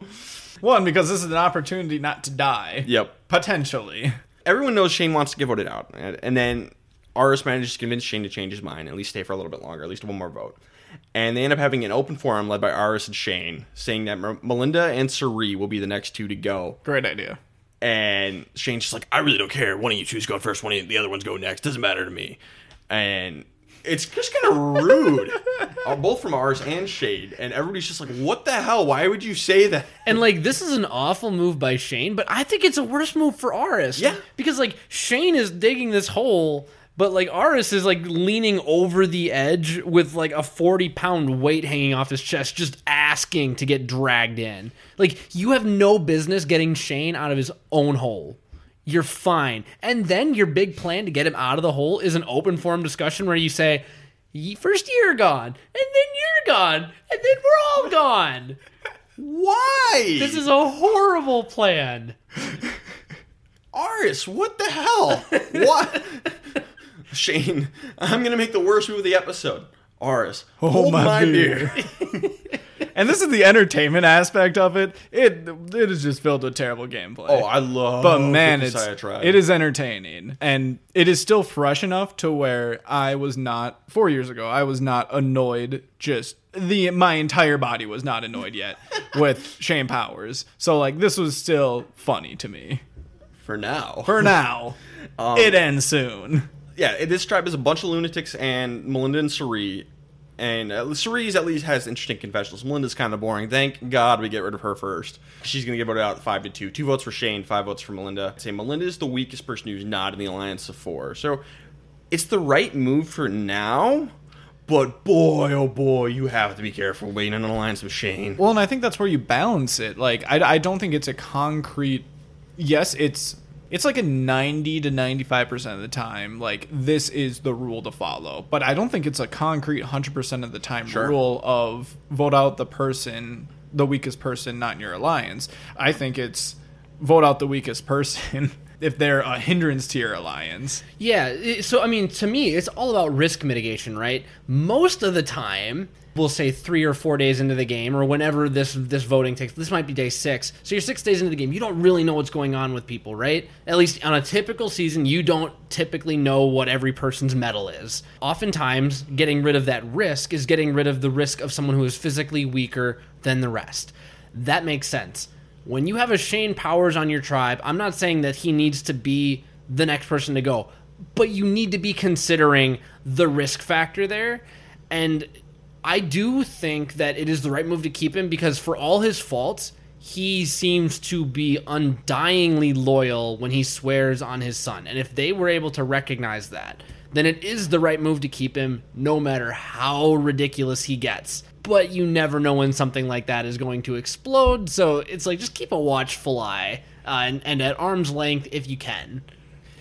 One, because this is an opportunity not to die. Yep. Potentially. everyone knows Shane wants to get voted out, and, and then Aras manages to convince Shane to change his mind, at least stay for a little bit longer, at least one more vote. And they end up having an open forum led by Aras and Shane, saying that Melinda and Cirie will be the next two to go. Great idea. And Shane's just like, I really don't care. One of you two's going first, one of the other ones go next. Doesn't matter to me. And it's just kind of rude, uh, both from Aras and Shane. And everybody's just like, what the hell? Why would you say that? And like this is an awful move by Shane, but I think it's a worse move for Aras. Yeah. Because like Shane is digging this hole, but like Aras is like leaning over the edge with like a 40 pound weight hanging off his chest, just asking to get dragged in. Like you have no business getting Shane out of his own hole. You're fine. And then your big plan to get him out of the hole is an open forum discussion where you say, "Ye- First you're gone, and then you're gone, and then we're all gone. Why? This is a horrible plan. Aras, what the hell? what? Shane, I'm going to make the worst move of the episode. Aras, hold my my, beer. beer. And this is the entertainment aspect of it. It it is just filled with terrible gameplay. Oh, I love but man, it's it is entertaining, and it is still fresh enough to where I was not four years ago. I was not annoyed. Just the my entire body was not annoyed yet with Shane Powers. So like this was still funny to me. for now. For now, Um, it ends soon. Yeah, this tribe is a bunch of lunatics and Melinda and Cirie. And uh, Cirie's at least has interesting confessionals. Melinda's kind of boring. Thank God we get rid of her first. She's going to get voted out five to two. Two votes for Shane, five votes for Melinda. I'd say Melinda is the weakest person who's not in the alliance of four. So it's the right move for now. But boy, oh boy, you have to be careful waiting in an alliance with Shane. Well, and I think that's where you balance it. Like, I, I don't think it's a concrete. Yes, it's it's like a ninety to ninety five percent of the time. Like, this is the rule to follow. But I don't think it's a concrete hundred percent of the time Sure. rule of vote out the person, the weakest person, not in your alliance. I think it's vote out the weakest person if they're a hindrance to your alliance. Yeah, so I mean, to me, it's all about risk mitigation, right? Most of the time, we'll say three or four days into the game, or whenever this this voting takes. This might be day six. So you're six days into the game. You don't really know what's going on with people, right? At least on a typical season, you don't typically know what every person's mettle is. Oftentimes, getting rid of that risk is getting rid of the risk of someone who is physically weaker than the rest. That makes sense. When you have a Shane Powers on your tribe, I'm not saying that he needs to be the next person to go, but you need to be considering the risk factor there. And I do think that it is the right move to keep him because for all his faults, he seems to be undyingly loyal when he swears on his son. And if they were able to recognize that, then it is the right move to keep him no matter how ridiculous he gets. But you never know when something like that is going to explode, so it's like just keep a watchful eye uh, and, and at arm's length if you can.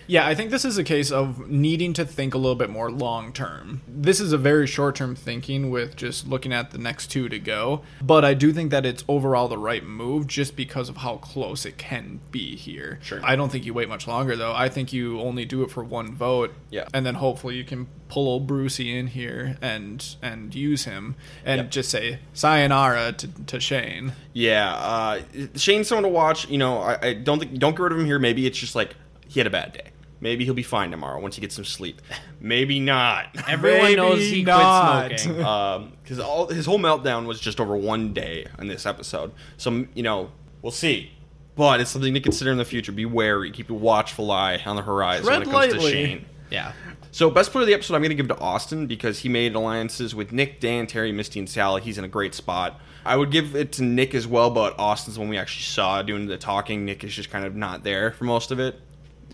Yeah, I think this is a case of needing to think a little bit more long term. This is a very short term thinking with just looking at the next two to go. But I do think that it's overall the right move just because of how close it can be here. Sure. I don't think you wait much longer though. I think you only do it for one vote. Yeah. And then hopefully you can pull old Brucey in here and and use him and Yep. just say sayonara to, to Shane. Yeah, uh, Shane's someone to watch. You know, I, I don't think don't get rid of him here. Maybe it's just like he had a bad day. Maybe he'll be fine tomorrow once he gets some sleep. Maybe not. Everyone Maybe knows he not. quit smoking. Um, because all his whole meltdown was just over one day in this episode. So you know, we'll see. But it's something to consider in the future. Be wary. Keep a watchful eye on the horizon Tread when it comes to lightly. Shane. Yeah. So best player of the episode, I'm going to give to Austin because he made alliances with Nick, Dan, Terry, Misty, and Sally. He's in a great spot. I would give it to Nick as well, but Austin's when we actually saw doing the talking. Nick is just kind of not there for most of it.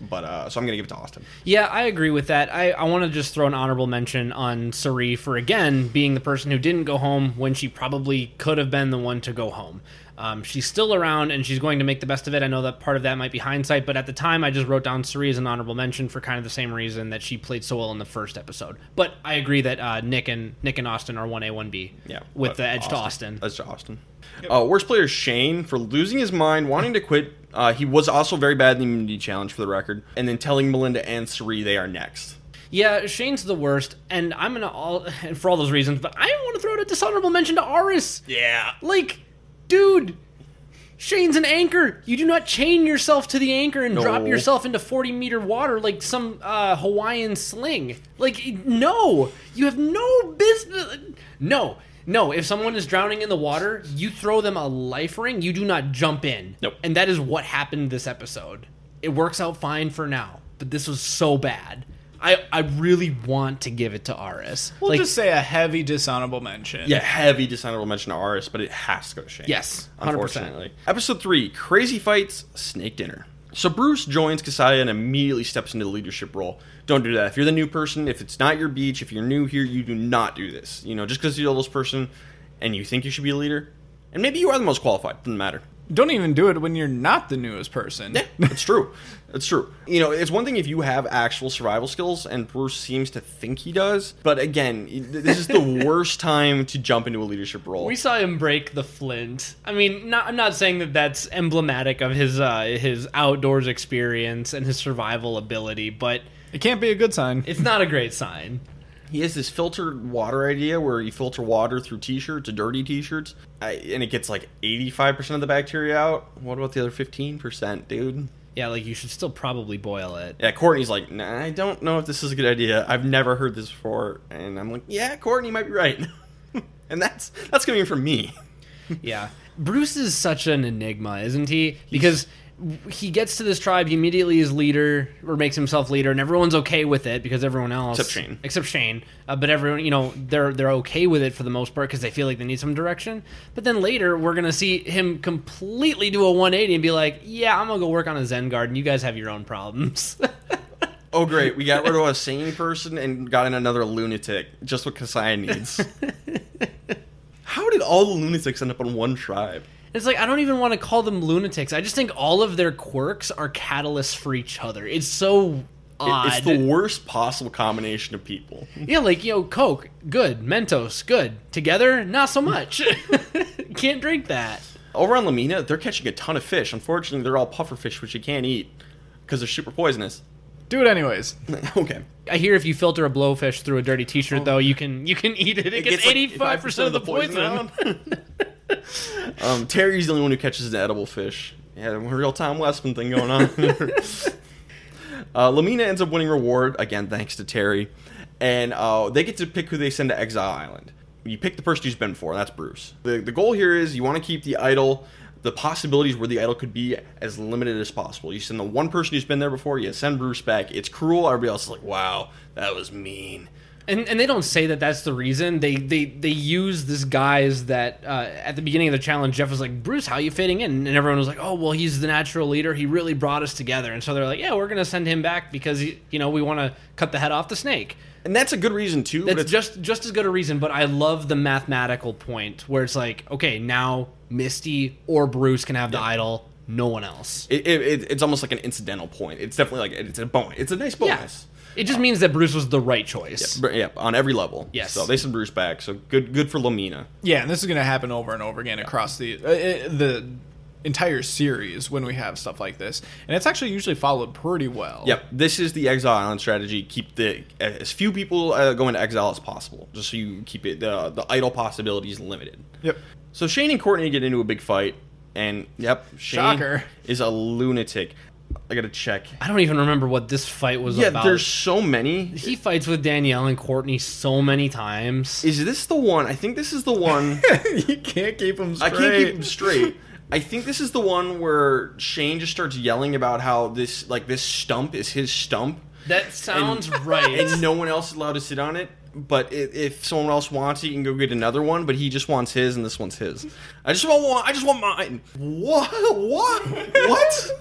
But uh, so I'm going to give it to Austin. Yeah, I agree with that. I, I want to just throw an honorable mention on Cirie for, again, being the person who didn't go home when she probably could have been the one to go home. Um, she's still around and she's going to make the best of it. I know that part of that might be hindsight, but at the time I just wrote down Cirie as an honorable mention for kind of the same reason that she played so well in the first episode. But I agree that uh, Nick and Nick and Austin are one A one B. Yeah, with the edge to Austin. Edge to Austin. Uh, worst player is Shane for losing his mind, wanting to quit. Uh, he was also very bad in the immunity challenge for the record, and then telling Melinda and Cirie they are next. Yeah, Shane's the worst, and I'm gonna all and for all those reasons. But I want to throw out a dishonorable mention to Aras. Yeah, Like, dude, Shane's an anchor. You do not chain yourself to the anchor and drop yourself into 40 meter water like some uh, Hawaiian sling. Like, no. You have no business. No. No, if someone is drowning in the water, you throw them a life ring, you do not jump in. Nope. And that is what happened this episode. It works out fine for now, but this was so bad. I, I really want to give it to Aras. We'll like, just say a heavy dishonorable mention. Yeah, heavy dishonorable mention to Aras, but it has to go to Shane. Yes, 100%. unfortunately. Episode three: Crazy fights, snake dinner. So Bruce joins Casaya and immediately steps into the leadership role. Don't do that. If you're the new person, if it's not your beach, if you're new here, you do not do this. You know, just because you're the oldest person and you think you should be a leader, and maybe you are the most qualified, doesn't matter. Don't even do it when you're not the newest person. Yeah, it's true. It's true. You know, it's one thing if you have actual survival skills, and Bruce seems to think he does. But again, this is the worst time to jump into a leadership role. We saw him break the flint. I mean, not, I'm not saying that that's emblematic of his uh, his outdoors experience and his survival ability, but It can't be a good sign. it's not a great sign. He has this filtered water idea where you filter water through t-shirts, dirty t-shirts, I, and it gets like 85% of the bacteria out. What about the other 15%, dude? Yeah, like you should still probably boil it. Yeah, Courtney's like, nah, I don't know if this is a good idea. I've never heard this before. And I'm like, yeah, Courtney might be right. and that's that's coming from me. Yeah. Bruce is such an enigma, isn't he? Because he gets to this tribe, he immediately is leader or makes himself leader, and everyone's okay with it because everyone else, Except Shane. except Shane, uh, but everyone, you know, they're they're okay with it for the most part because they feel like they need some direction. But then later, we're gonna see him completely do a 180 and be like, "Yeah, I'm gonna go work on a Zen garden. You guys have your own problems." Oh, great. We got rid of a sane person and got in another lunatic. Just what Casaya needs. How did all the lunatics end up on one tribe? It's like I don't even want to call them lunatics. I just think all of their quirks are catalysts for each other. It's so odd. It's the worst possible combination of people. Yeah, like you know, Coke, good. Mentos, good. Together, not so much. Can't drink that. Over on La Mina, they're catching a ton of fish. Unfortunately, they're all puffer fish, which you can't eat because they're super poisonous. Do it anyways. okay. I hear if you filter a blowfish through a dirty T-shirt, oh. though, you can you can eat it. It, gets eighty five percent of the poison. out. um, Terry's the only one who catches an edible fish. Yeah, real time Westman thing going on. uh, La Mina ends up winning reward again, thanks to Terry, and uh, they get to pick who they send to Exile Island. You pick the person who's been before, and that's Bruce. The the goal here is you want to keep the idol. The possibilities where the idol could be as limited as possible. You send the one person who's been there before. You send Bruce back. It's cruel. Everybody else is like, "Wow, that was mean." And and they don't say that that's the reason. They they they use this guise that uh, at the beginning of the challenge, Jeff was like, "Bruce, how you fitting in?" And everyone was like, "Oh, well, he's the natural leader. He really brought us together." And so they're like, "Yeah, we're gonna send him back because he, you know we want to cut the head off the snake." And that's a good reason too. but That's it's just just as good a reason, but I love the mathematical point where it's like, okay, now Misty or Bruce can have the idol, no one else. it, it, it- it's almost like an incidental point. It's definitely like it's a bonus. It's a nice bonus. It just means that Bruce was the right choice. But yeah, on every level. Yes. So they send Bruce back. So good, good for La Mina. Yeah, and this is going to happen over and over again across the uh, uh, the entire series when we have stuff like this, and it's actually usually followed pretty well. Yep. This is the Exile Island strategy. Keep the as few people uh, going to exile as possible, just so you keep it the the idol possibilities limited. Yep. So Shane and Courtney get into a big fight, and yep, Shane Shocker. is a lunatic. I gotta check. I don't even remember what this fight was Yeah, about. there's so many. he fights with Danielle and Courtney so many times. Is this the one? I think this is the one. you can't keep them I straight. can't keep him straight. I think this is the one where Shane just starts yelling about how this like this stump is his stump, That sounds right. and no one else is allowed to sit on it. But if someone else wants it, you can go get another one. But he just wants his, and this one's his. I just want one. I just want mine. What? What? What?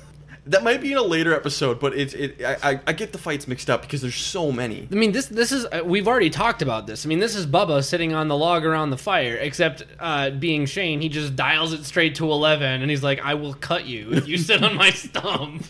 That might be in a later episode, but it's it. I, I, get the fights mixed up because there's so many. I mean, this this is uh, we've already talked about this. I mean, this is Bubba sitting on the log around the fire. Except uh, being Shane, he just dials it straight to eleven, and he's like, "I will cut you if you sit on my stump."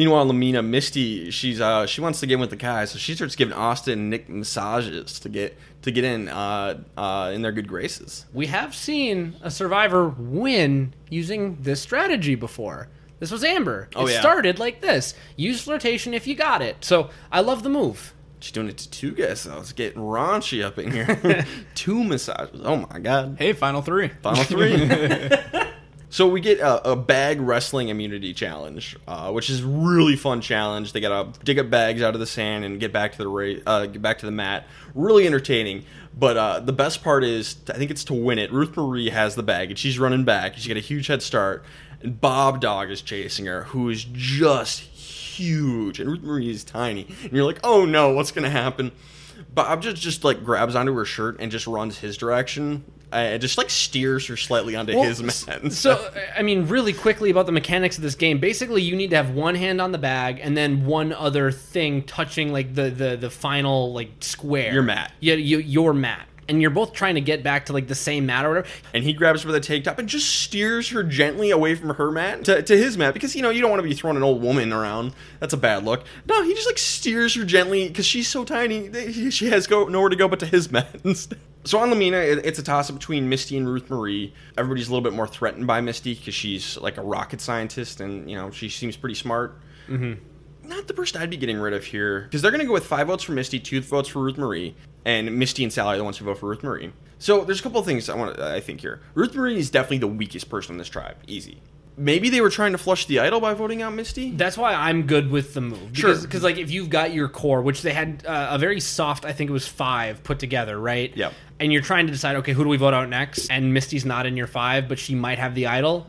Meanwhile, La Mina Misty, she's uh she wants to get in with the guys, so she starts giving Austin and Nick massages to get to get in uh uh in their good graces. we have seen a survivor win using this strategy before. This was Amber. Oh, it yeah. started like this: use flirtation if you got it. So I love the move. She's doing it to two guys. So it's getting raunchy up in here. two massages. Oh my god. Hey, final three. Final three. So we get a, a bag wrestling immunity challenge, uh, which is really fun challenge. They got to dig up bags out of the sand and get back to the ra- uh, get back to the mat. Really entertaining. But uh, the best part is, I think it's to win it. Ruth Marie has the bag and she's running back. She's got a huge head start, and Bob Dog is chasing her, who is just huge, and Ruth Marie is tiny. And you're like, oh no, what's gonna happen? Bob just just like grabs onto her shirt and just runs his direction. Uh, just like steers her slightly onto Well, his mat. So, I mean, really quickly about the mechanics of this game. Basically, you need to have one hand on the bag and then one other thing touching like the the, the final like square. Your mat. Yeah, you, your mat. And you're both trying to get back to like the same mat or whatever. and he grabs her by the tank top and just steers her gently away from her mat to, to his mat because you know you don't want to be throwing an old woman around. That's a bad look. No, he just like steers her gently because she's so tiny. She has go nowhere to go but to his mat instead. So on La Mina, it's a toss up between Misty and Ruth Marie. Everybody's a little bit more threatened by Misty because she's like a rocket scientist and you know she seems pretty smart. Mm-hmm. Not the person I'd be getting rid of here because they're going to go with five votes for Misty, two votes for Ruth Marie, and Misty and Sally are the ones who vote for Ruth Marie. So there's a couple of things I want. I think here, Ruth Marie is definitely the weakest person in this tribe. Easy. Maybe they were trying to flush the idol by voting out Misty. That's why I'm good with the move. Sure. Because, because like, if you've got your core, which they had uh, a very soft, I think it was five put together, right? Yep. And you're trying to decide, okay, who do we vote out next? And Misty's not in your five, but she might have the idol.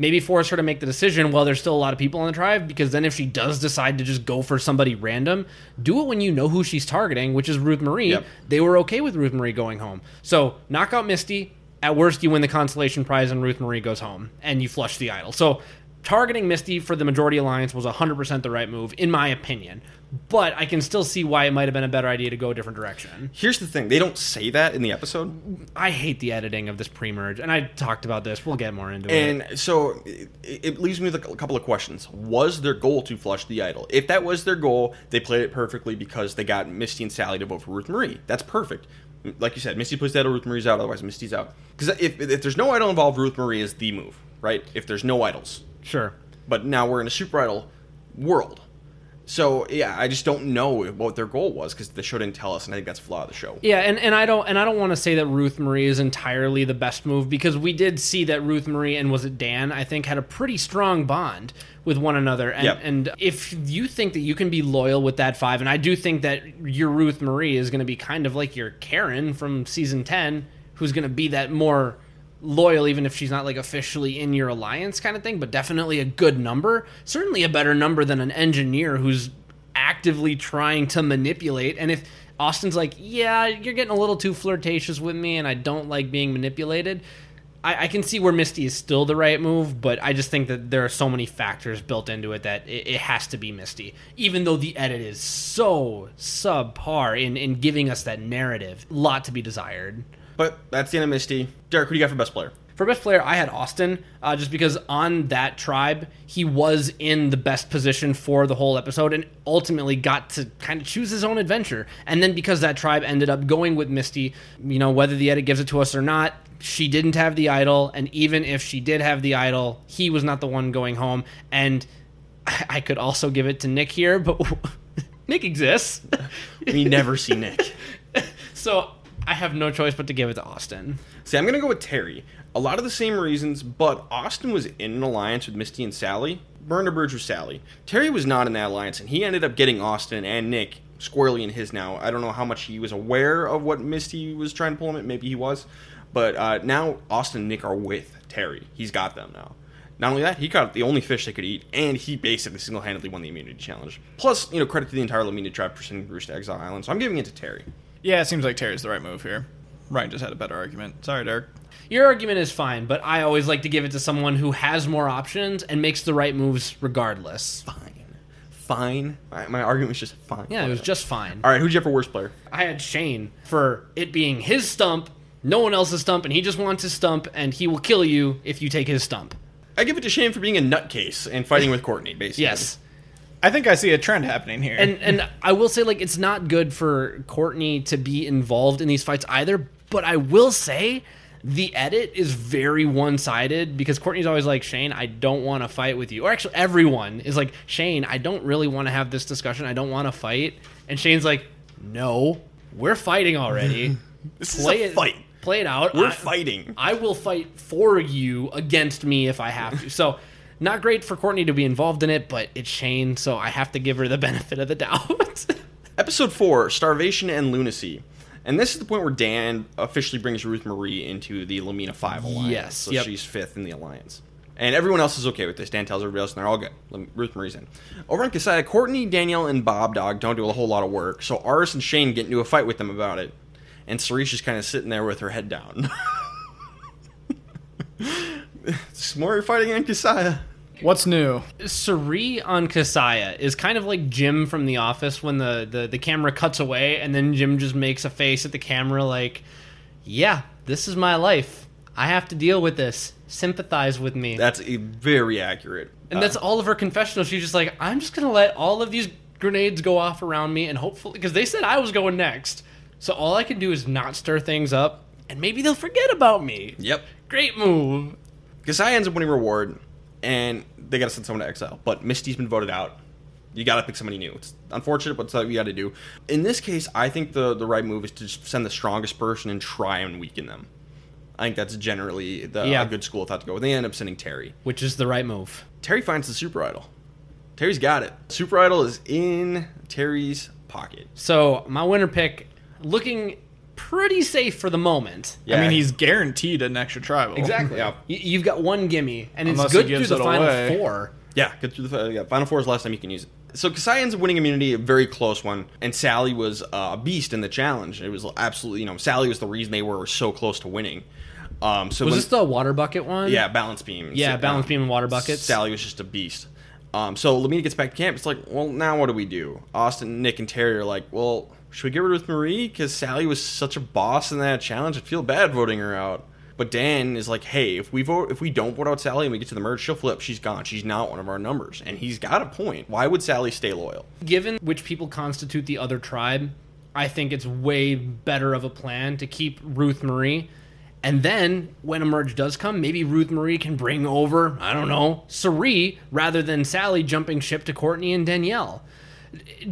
Maybe force her to make the decision while there's still a lot of people in the tribe, because then if she does decide to just go for somebody random, do it when you know who she's targeting, which is Ruth Marie. Yep. They were okay with Ruth Marie going home. So knock out Misty. At worst, you win the consolation prize, and Ruth Marie goes home, and you flush the idol. So targeting Misty for the majority alliance was 100% the right move, in my opinion. But I can still see why it might have been a better idea to go a different direction. Here's the thing: they don't say that in the episode, I hate the editing of this pre-merge, and I talked about this. We'll get more into it. and so it, it leaves me with a couple of questions. Was their goal to flush the idol? If that was their goal, they played it perfectly because they got Misty and Sally to vote for Ruth Marie. That's perfect. Like you said, Misty plays the idol, Ruth Marie's out. Otherwise, Misty's out. Because if, if there's no idol involved, Ruth Marie is the move, right? If there's no idols, Sure. but now we're in a super idol world. So yeah, I just don't know what their goal was because the show didn't tell us, and I think that's a flaw of the show. Yeah, and, and I don't and I don't want to say that Ruth Marie is entirely the best move because we did see that Ruth Marie and was it Dan I think had a pretty strong bond with one another and Yep. and if you think that you can be loyal with that five and I do think that your Ruth Marie is going to be kind of like your Caryn from season 10 who's going to be that more loyal even if she's not like officially in your alliance kind of thing but definitely a good number. Certainly a better number than an engineer who's actively trying to manipulate. And if austin's like yeah you're getting a little too flirtatious with me and i don't like being manipulated I, I can see where misty is still the right move but i just think that there are so many factors built into it that it, it has to be misty even though the edit is so subpar in, in giving us that narrative. Lot to be desired But that's the end of Misty. Derek, who do you got for best player? for best player, I had Austin, uh, just because on that tribe he was in the best position for the whole episode, and ultimately got to kind of choose his own adventure. And then because that tribe ended up going with Misty, you know whether the edit gives it to us or not, she didn't have the idol, and even if she did have the idol, he was not the one going home. And I I could also give it to Nick here, but Nick exists, We never see Nick. so I have no choice but to give it to Austin. See, I'm gonna go with Terry. A lot of the same reasons, but Austin was in an alliance with Misty and Sally. Burned a bridge with Sally. Terry was not in that alliance, and he ended up getting Austin and Nick squarely in his now. I don't know how much he was aware of what Misty was trying to pull him at. Maybe he was, but uh, now Austin and Nick are with Terry. He's got them now. Not only that, he caught the only fish they could eat, and he basically single-handedly won the immunity challenge. Plus, you know, credit to the entire La Mina tribe for sending Bruce to Exile Island. So I'm giving it to Terry. Yeah, it seems like Terry's the right move here. Ryan just had a better argument. Sorry, Derek. Your argument is fine, but I always like to give it to someone who has more options and makes the right moves regardless. Fine, fine. My, my argument was just fine. Yeah, it was just fine. All right, who'd you have for worst player? I had Shane for it being his stump, no one else's stump, and he just wants his stump, and he will kill you if you take his stump. I give it to Shane for being a nutcase and fighting with Courtney, basically. Yes. I think I see a trend happening here. And and I will say like it's not good for Courtney to be involved in these fights either, but I will say the edit is very one-sided because Courtney's always like Shane, I don't want to fight with you. Or actually everyone is like Shane, I don't really want to have this discussion. I don't want to fight. And Shane's like, "No, we're fighting already." This Play is a it- fight. Play it out. We're I- fighting. I will fight for you against me if I have to. So, not great for Courtney to be involved in it, but it's Shane, so I have to give her the benefit of the doubt. Episode four: Starvation and Lunacy. And this is the point where Dan officially brings Ruth Marie into the La Mina Five alliance. Yes, so yep. she's fifth in the alliance. And everyone else is okay with this. Dan tells everybody else, and they're all good. Ruth Marie's in. Over on Casaya, Courtney, Danielle, and Bob Dog don't do a whole lot of work, so Aras and Shane get into a fight with them about it. And Cirie's is kind of sitting there with her head down. It's more fighting on Casaya. What's new? Cirie on Casaya is kind of like Jim from The Office when the, the, the camera cuts away and then Jim just makes a face at the camera like, yeah, this is my life. I have to deal with this. Sympathize with me. That's a very accurate. and uh, that's all of her confessional. She's just like, I'm just going to let all of these grenades go off around me and hopefully, because they said I was going next. So all I can do is not stir things up and maybe they'll forget about me. Yep. Great move. Casaya ends up winning reward, and they got to send someone to exile. But Misty's been voted out. You got to pick somebody new. It's unfortunate, but it's what you got to do. In this case, I think the the right move is to just send the strongest person and try and weaken them. I think that's generally the Yeah. a good school of thought to go. with. They end up sending Terry. Which is the right move. Terry finds the super idol. Terry's got it. Super idol is in Terry's pocket. So my winner pick, looking pretty safe for the moment. I mean, he's guaranteed an extra tribal. exactly. Yeah. Y- You've got one gimme, and Unless it's he good through gives the it final away. four. Yeah, good through the yeah, final four is the last time you can use it. So Casaya ends up winning immunity, a very close one, and Sally was uh, a beast in the challenge. It was absolutely, you know, Sally was the reason they were so close to winning. Um, so Was when- this the water bucket one? yeah, balance beam. Yeah, So, balance um, beam and water buckets. Sally was just a beast. Um, so La Mina gets back to camp. It's like, well, now what do we do? Austin, Nick, and Terry are like, well, should we get rid of Marie because Sally was such a boss in that challenge? I feel bad voting her out. But Dan is like, hey, if we vote, if we don't vote out Sally and we get to the merge, she'll flip. She's gone. She's not one of our numbers, and he's got a point. Why would Sally stay loyal? Given which people constitute the other tribe, I think it's way better of a plan to keep Ruth Marie. And then when a merge does come, maybe Ruth Marie can bring over, I don't know, Cirie rather than Sally jumping ship to Courtney and Danielle.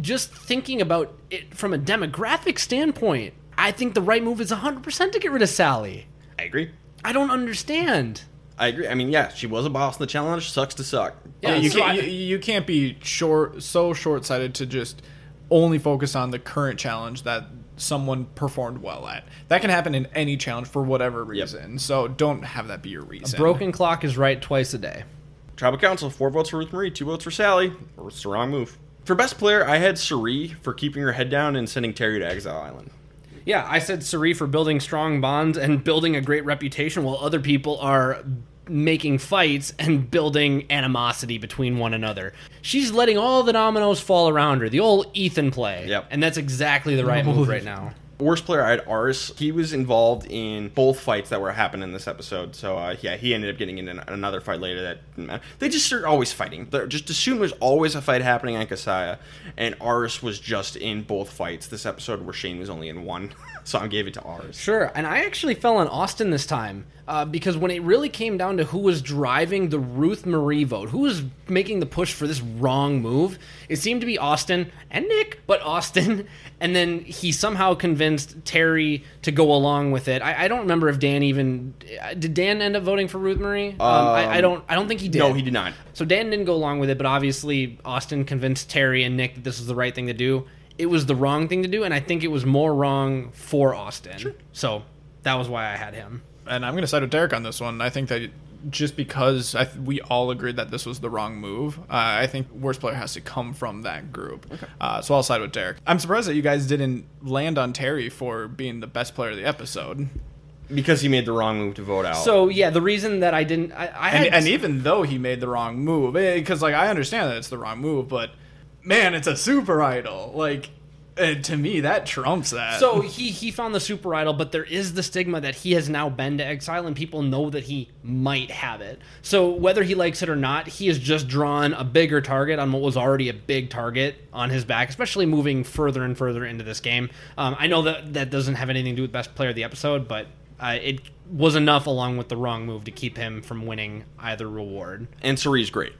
Just thinking about it from a demographic standpoint, I think the right move is 100% to get rid of Sally. I agree. I don't understand. I agree. I mean, yeah, she was a boss in the challenge. Sucks to suck. Yeah, Yeah, you, so can't, I- you, you can't be short so short sighted to just only focus on the current challenge that someone performed well at. That can happen in any challenge for whatever reason. So don't have that be your reason. Broken clock is right twice a day. Tribal Council, four votes for Ruth Marie, two votes for Sally. It's the wrong move. For best player, I had Cirie for keeping her head down and sending Terry to Exile Island. Yeah, I said Cirie for building strong bonds and building a great reputation while other people are making fights and building animosity between one another. She's letting all the dominoes fall around her. The old Ethan play. Yep. And that's exactly the right move right now. Worst player, I had Aras. He was involved in both fights that were happening in this episode. So, uh, yeah, he ended up getting in an- another fight later that. They just are always fighting. They're just assume there's always a fight happening on Casaya. And Aras was just in both fights. This episode where Shane was only in one. so I gave it to Aras. Sure, and I actually fell on Austin this time uh, because when it really came down to who was driving the Ruth Marie vote, who was making the push for this wrong move, it seemed to be Austin and Nick, but Austin, and then he somehow convinced Terry to go along with it. I, I don't remember if Dan even uh, did. Dan end up voting for Ruth Marie? Um, I, I don't. I don't think he did. No, he did not. So Dan didn't go along with it, but obviously Austin convinced Terry and Nick that this was the right thing to do. It was the wrong thing to do, and I think it was more wrong for Austin. So that was why I had him. and I'm going to side with Derek on this one. I think that just because I th- we all agreed that this was the wrong move, uh, I think worst player has to come from that group. Uh, so I'll side with Derek. I'm surprised that you guys didn't land on Terry for being the best player of the episode. Because he made the wrong move to vote out. So yeah, the reason that I didn't, I, I And, had, and even though he made the wrong move, because like I understand that it's the wrong move, but man, it's a super idol. Like uh, to me, that trumps that. so he he found the super idol, but there is the stigma that he has now been to exile, and people know that he might have it. So whether he likes it or not, he has just drawn a bigger target on what was already a big target on his back, especially moving further and further into this game. Um, I know that that doesn't have anything to do with best player of the episode, but uh, it was enough along with the wrong move to keep him from winning either reward. and Cirie's great.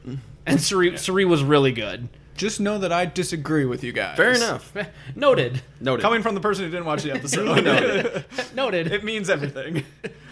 And Cirie, Cirie was really good. Just know that I disagree with you guys. Fair enough. Noted. Noted. Coming from the person who didn't watch the episode, Noted. Noted. it means everything.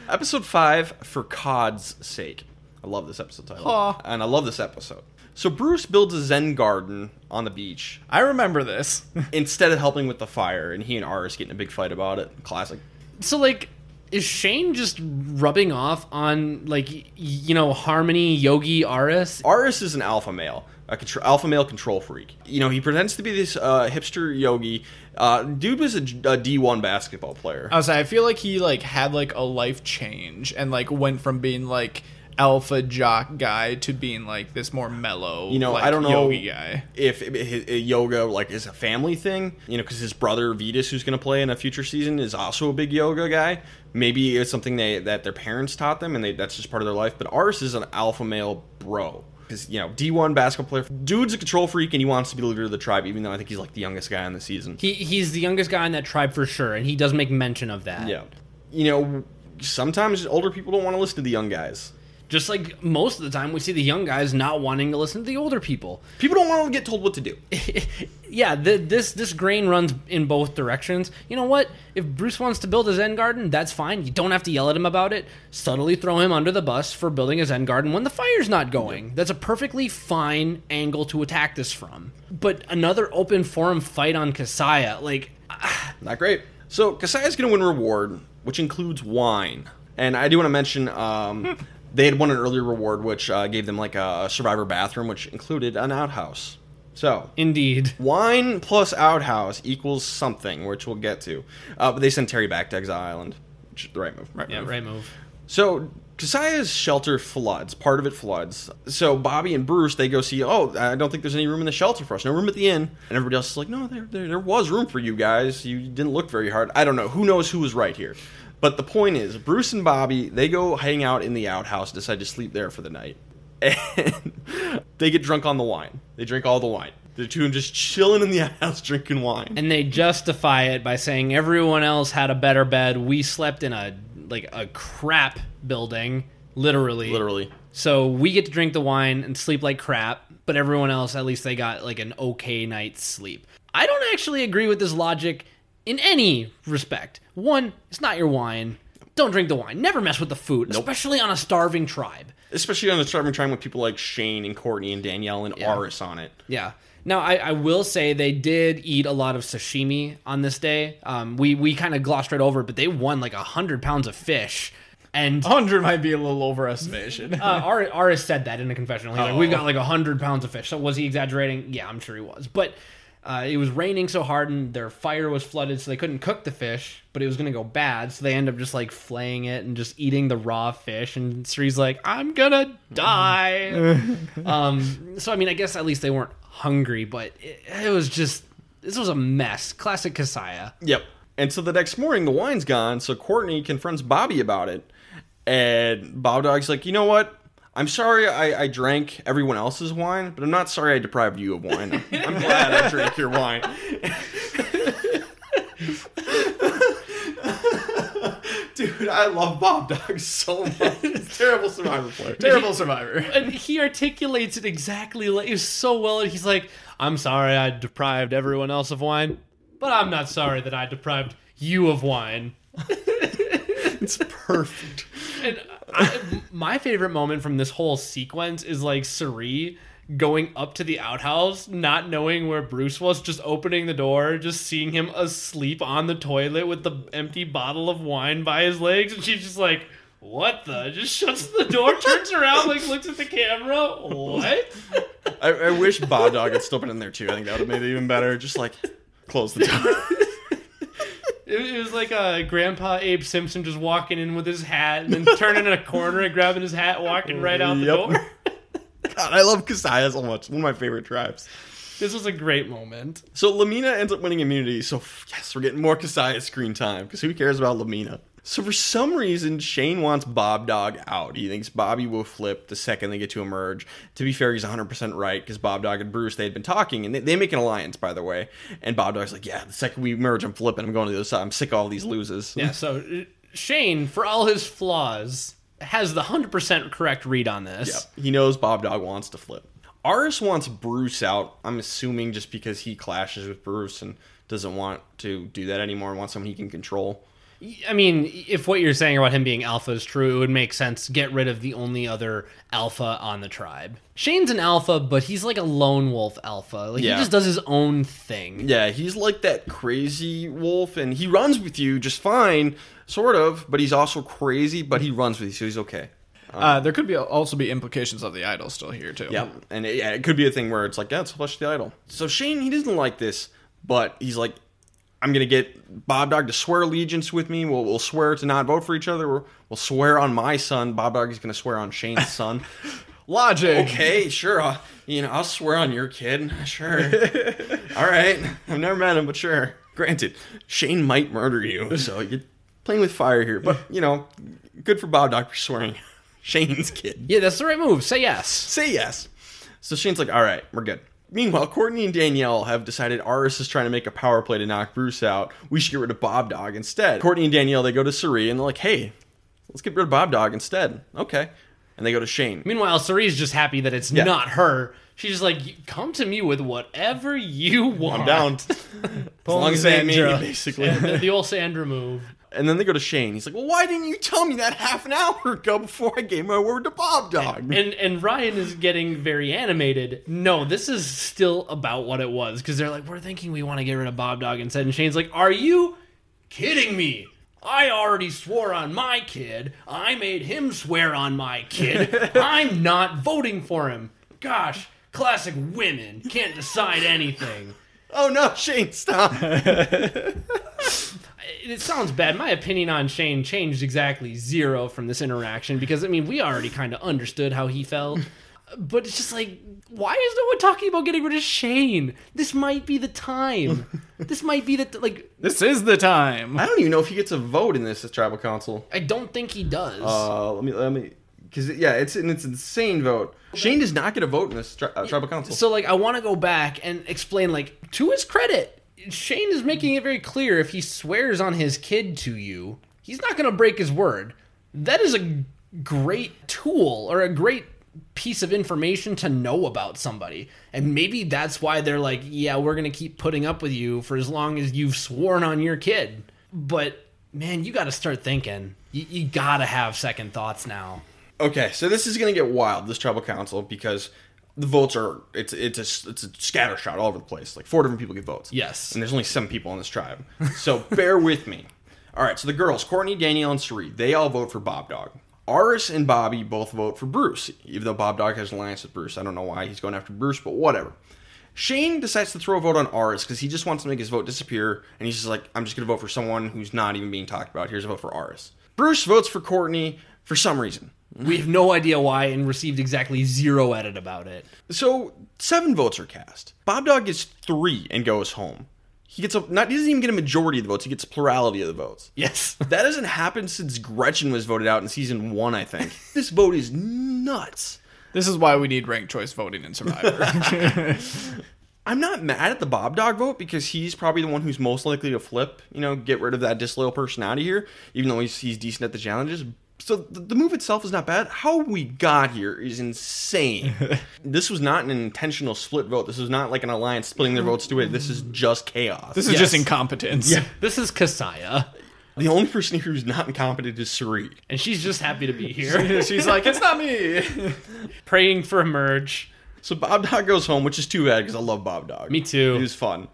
Episode five, for Cod's sake. I love this episode title, Aw. and I love this episode. So Bruce builds a Zen garden on the beach I remember this. instead of helping with the fire, and he and Aras get in a big fight about it. Classic. So like is Shane just rubbing off on like y- you know Harmony Yogi Aras? Aras is an alpha male, a alpha male control freak. You know, he pretends to be this uh, hipster yogi. Uh, dude was a, a D1 basketball player. I was like, I feel like he like had like a life change and like went from being like alpha jock guy to being like this more mellow. You know, like, I don't know yogi guy. if, if, if yoga like is a family thing. You know, because his brother Vytas, who's going to play in a future season, is also a big yoga guy. Maybe it's something they that their parents taught them, and they, that's just part of their life. But Aras is an alpha male bro. Because you know, D one basketball player, dude's a control freak, and he wants to be the leader of the tribe. Even though I think he's like the youngest guy on the season. He he's the youngest guy in that tribe for sure, and he does make mention of that. Yeah, you know, sometimes older people don't want to listen to the young guys. Just like most of the time, we see the young guys not wanting to listen to the older people. People don't want to get told what to do. yeah, the, this this grain runs in both directions. You know what? If Bruce wants to build a Zen garden, that's fine. You don't have to yell at him about it. Subtly throw him under the bus for building a Zen garden when the fire's not going. That's a perfectly fine angle to attack this from. But another open forum fight on Casaya, like Not great. So Casaya's going to win reward, which includes wine. And I do want to mention um, they had won an earlier reward, which uh, gave them like a survivor bathroom, which included an outhouse. So indeed. wine plus outhouse equals something, which we'll get to. Uh, but they sent Terry back to Exile Island. Which is the right move. Right Yeah, move. right move. So Casaya's shelter floods. Part of it floods. So Bobby and Bruce they go see. Oh, I don't think there's any room in the shelter for us. No room at the inn. And everybody else is like, no, there, there, there was room for you guys. You didn't look very hard. I don't know. Who knows who was right here? But the point is, Bruce and Bobby they go hang out in the outhouse. Decide to sleep there for the night. And they get drunk on the wine. They drink all the wine. The two of them just chilling in the outhouse drinking wine. And they justify it by saying everyone else had a better bed. We slept in a like a crap building, literally. Literally. So we get to drink the wine and sleep like crap, but everyone else at least they got like an okay night's sleep. I don't actually agree with this logic in any respect. One, it's not your wine. Don't drink the wine. Never mess with the food, especially on a starving tribe. Especially on a starving tribe with people like Shane and Courtney and Danielle and Yeah. Aras on it. Yeah. Now I, I will say they did eat a lot of sashimi on this day. Um, we we kind of glossed right over it, but they won like a hundred pounds of fish, and 100 might be a little overestimation. uh, Aras said that in a confessional. He's like, "We've got like a hundred pounds of fish." So was he exaggerating? Yeah, I'm sure he was. But uh, it was raining so hard, and their fire was flooded, so they couldn't cook the fish. But it was going to go bad, so they end up just like flaying it and just eating the raw fish. And Cirie's like, "I'm gonna die." um, so I mean, I guess at least they weren't hungry, but it, it was just this was a mess. Classic Casaya. Yep. And so the next morning, the wine's gone. So Courtney confronts Bobby about it, and Bob Dog's like, "You know what? I'm sorry I, I drank everyone else's wine, but I'm not sorry I deprived you of wine. I'm glad I drank your wine." Dude, I love Bob Dog so much. He's terrible survivor player. Terrible survivor. and he articulates it exactly like it's so well. He's like, "I'm sorry I deprived everyone else of wine, but I'm not sorry that I deprived you of wine." It's perfect. And I, my favorite moment from this whole sequence is like Cirie going up to the outhouse, not knowing where Bruce was, just opening the door, just seeing him asleep on the toilet with the empty bottle of wine by his legs, and she's just like. What the? Just shuts the door, turns around, like looks at the camera. What? I, I wish Bob Dog had still been in there too. I think that would have made it even better. Just like close the door. It, was like uh, Grandpa Abe Simpson just walking in with his hat and then turning in a corner and grabbing his hat, walking right out the Yep. door. God, I love Casaya so much. One of my favorite tribes. This was a great moment. So La Mina ends up winning immunity. So yes, we're getting more Casaya screen time because who cares about La Mina? So for some reason, Shane wants Bob Dog out. He thinks Bobby will flip the second they get to emerge. To be fair, he's 100% right because Bob Dog and Bruce, they had been talking and they, they make an alliance, by the way. And Bob Dog's like, yeah, the second we merge, I'm flipping. I'm going to the other side. I'm sick of all these loses. Yeah, so uh, Shane, for all his flaws, has the 100% correct read on this. Yep. He knows Bob Dog wants to flip. Aras wants Bruce out. I'm assuming just because he clashes with Bruce and doesn't want to do that anymore and wants someone he can control. I mean, if what you're saying about him being alpha is true, it would make sense to get rid of the only other alpha on the tribe. Shane's an alpha, but he's like a lone wolf alpha. Like Yeah. he just does his own thing. Yeah, he's like that crazy wolf, and he runs with you just fine, sort of. But he's also crazy, but he runs with you, so he's okay. Uh, there could be also be implications of the idol still here too. Yeah, and it, yeah, it could be a thing where it's like, yeah, it's flush the idol. So Shane, he doesn't like this, but he's like, I'm gonna get Bob Dog to swear allegiance with me. We'll, we'll swear to not vote for each other. We'll, we'll swear on my son. Bob Dog is gonna swear on Shane's son. Logic. okay, sure. I'll, you know, I'll swear on your kid. Sure. All right. I've never met him, but sure. Granted, Shane might murder you, so you're playing with fire here. But you know, good for Bob Dog for swearing Shane's kid. Yeah, that's the right move. Say yes. Say yes. So Shane's like, all right, we're good. Meanwhile, Courtney and Danielle have decided Aras is trying to make a power play to knock Bruce out. We should get rid of Bob Dog instead. Courtney and Danielle, they go to Cirie and they're like, hey, let's get rid of Bob Dog instead. Okay. And they go to Shane. Meanwhile, Cirie's just happy that it's Yeah. not her. She's just like, come to me with whatever you want. I'm down. as long as they ain't me, Sandra. basically. the, the old Sandra move. And then they go to Shane. He's like, well, why didn't you tell me that half an hour ago before I gave my word to Bob Dog? And and Ryan is getting very animated. No, this is still about what it was because they're like, we're thinking we want to get rid of Bob Dog instead. And Shane's like, are you kidding me? I already swore on my kid. I made him swear on my kid. I'm not voting for him. Gosh, classic women can't decide anything. oh no, Shane, stop. It sounds bad. My opinion on Shane changed exactly zero from this interaction because I mean we already kind of understood how he felt, but it's just like why is no one talking about getting rid of Shane? This might be the time. this might be the like. This is the time. I don't even know if he gets a vote in this, this tribal council. I don't think he does. Uh, let me let me because yeah, it's an it's an insane vote. Shane does not get a vote in this tri- uh, tribal council. so like I want to go back and explain like to his credit, Shane is making it very clear if he swears on his kid to you, he's not going to break his word. That is a great tool or a great piece of information to know about somebody. And maybe that's why they're like, yeah, we're going to keep putting up with you for as long as you've sworn on your kid. But man, you got to start thinking. You, you got to have second thoughts now. okay, so this is gonna get wild. This tribal council because the votes are it's it's a it's a scatter shot all over the place. Like four different people get votes. Yes. and there's only seven people on this tribe. So bear with me. All right, so the girls, Courtney, Danielle, and Cirie, they all vote for Bob Dog. Aras and Bobby both vote for Bruce, even though Bob Dog has an alliance with Bruce. I don't know why he's going after Bruce, but whatever. Shane decides to throw a vote on Aras because he just wants to make his vote disappear, and he's just like, I'm just going to vote for someone who's not even being talked about. Here's a vote for Aras. Bruce votes for Courtney for some reason. We have no idea why and received exactly zero edit about it. So seven votes are cast. Bob Dog gets three and goes home. He gets a not. He doesn't even get a majority of the votes. He gets a plurality of the votes. Yes. That hasn't happened since Gretchen was voted out in season one. I think this vote is nuts. This is why we need ranked choice voting in Survivor. I'm not mad at the Bob Dog vote because he's probably the one who's most likely to flip. You know, get rid of that disloyal person out of here, even though he's he's decent at the challenges. So the, the move itself is not bad. How we got here is insane. this was not an intentional split vote. This was not like an alliance splitting their votes to it. This is just chaos. this is Yes. just incompetence. Yeah. This is Casaya, the only person here who's not incompetent is Cirie. and she's just happy to be here, She's like, it's not me. praying for a merge. So Bob Dog goes home, which is too bad because I love Bob Dog. Me too. He was fun.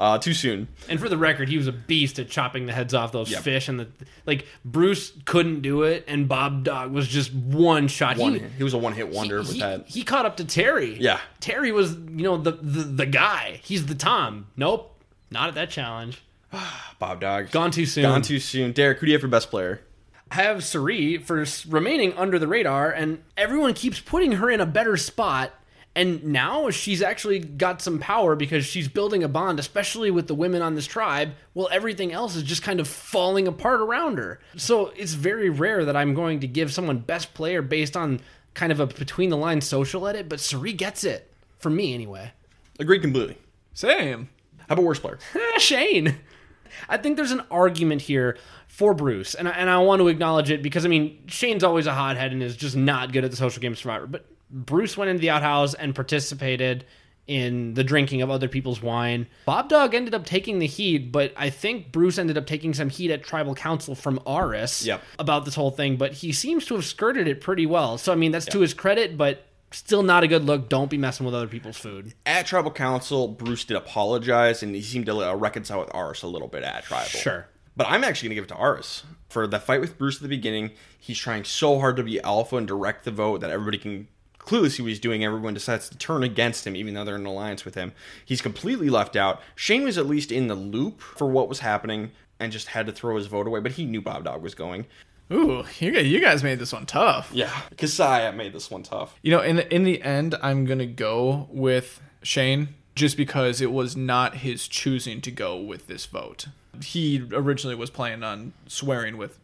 Uh, too soon. And for the record, he was a beast at chopping the heads off those Yep. fish, and the like. Bruce couldn't do it, and Bob Dog was just one shot. One, he, he was a one hit wonder with he, that. he caught up to Terry. Yeah. Terry was you know the, the the guy. He's the Tom. Nope, not at that challenge. Bob Dog. Gone too soon. Gone too soon. Derek, who do you have for best player? I have Cirie for remaining under the radar, and everyone keeps putting her in a better spot. And now she's actually got some power because she's building a bond, especially with the women on this tribe. Well, everything else is just kind of falling apart around her. So it's very rare that I'm going to give someone best player based on kind of a between the lines social edit, but Cirie gets it. For me, anyway. Agreed completely. Same. How about worst player? Shane. I think there's an argument here for Bruce, and I, and I want to acknowledge it because I mean Shane's always a hothead and is just not good at the social game survivor. But Bruce went into the outhouse and participated in the drinking of other people's wine. Bob Dog ended up taking the heat, but I think Bruce ended up taking some heat at tribal council from Aras Yep. about this whole thing, but he seems to have skirted it pretty well. So I mean, that's to his credit, but still not a good look. Don't be messing with other people's food. At Tribal Council, Bruce did apologize, and he seemed to uh, reconcile with Aras a little bit at Tribal. Sure. But I'm actually going to give it to Aras. For the fight with Bruce at the beginning, he's trying so hard to be alpha and direct the vote that everybody can clearly see what he's doing. Everyone decides to turn against him, even though they're in alliance with him. He's completely left out. Shane was at least in the loop for what was happening and just had to throw his vote away, but he knew Bob Dog was going. Ooh, you guys, you guys made this one tough. Yeah. Casaya made this one tough. You know, in the, in the end, I'm gonna go with Shane just because it was not his choosing to go with this vote. He originally was planning on swearing with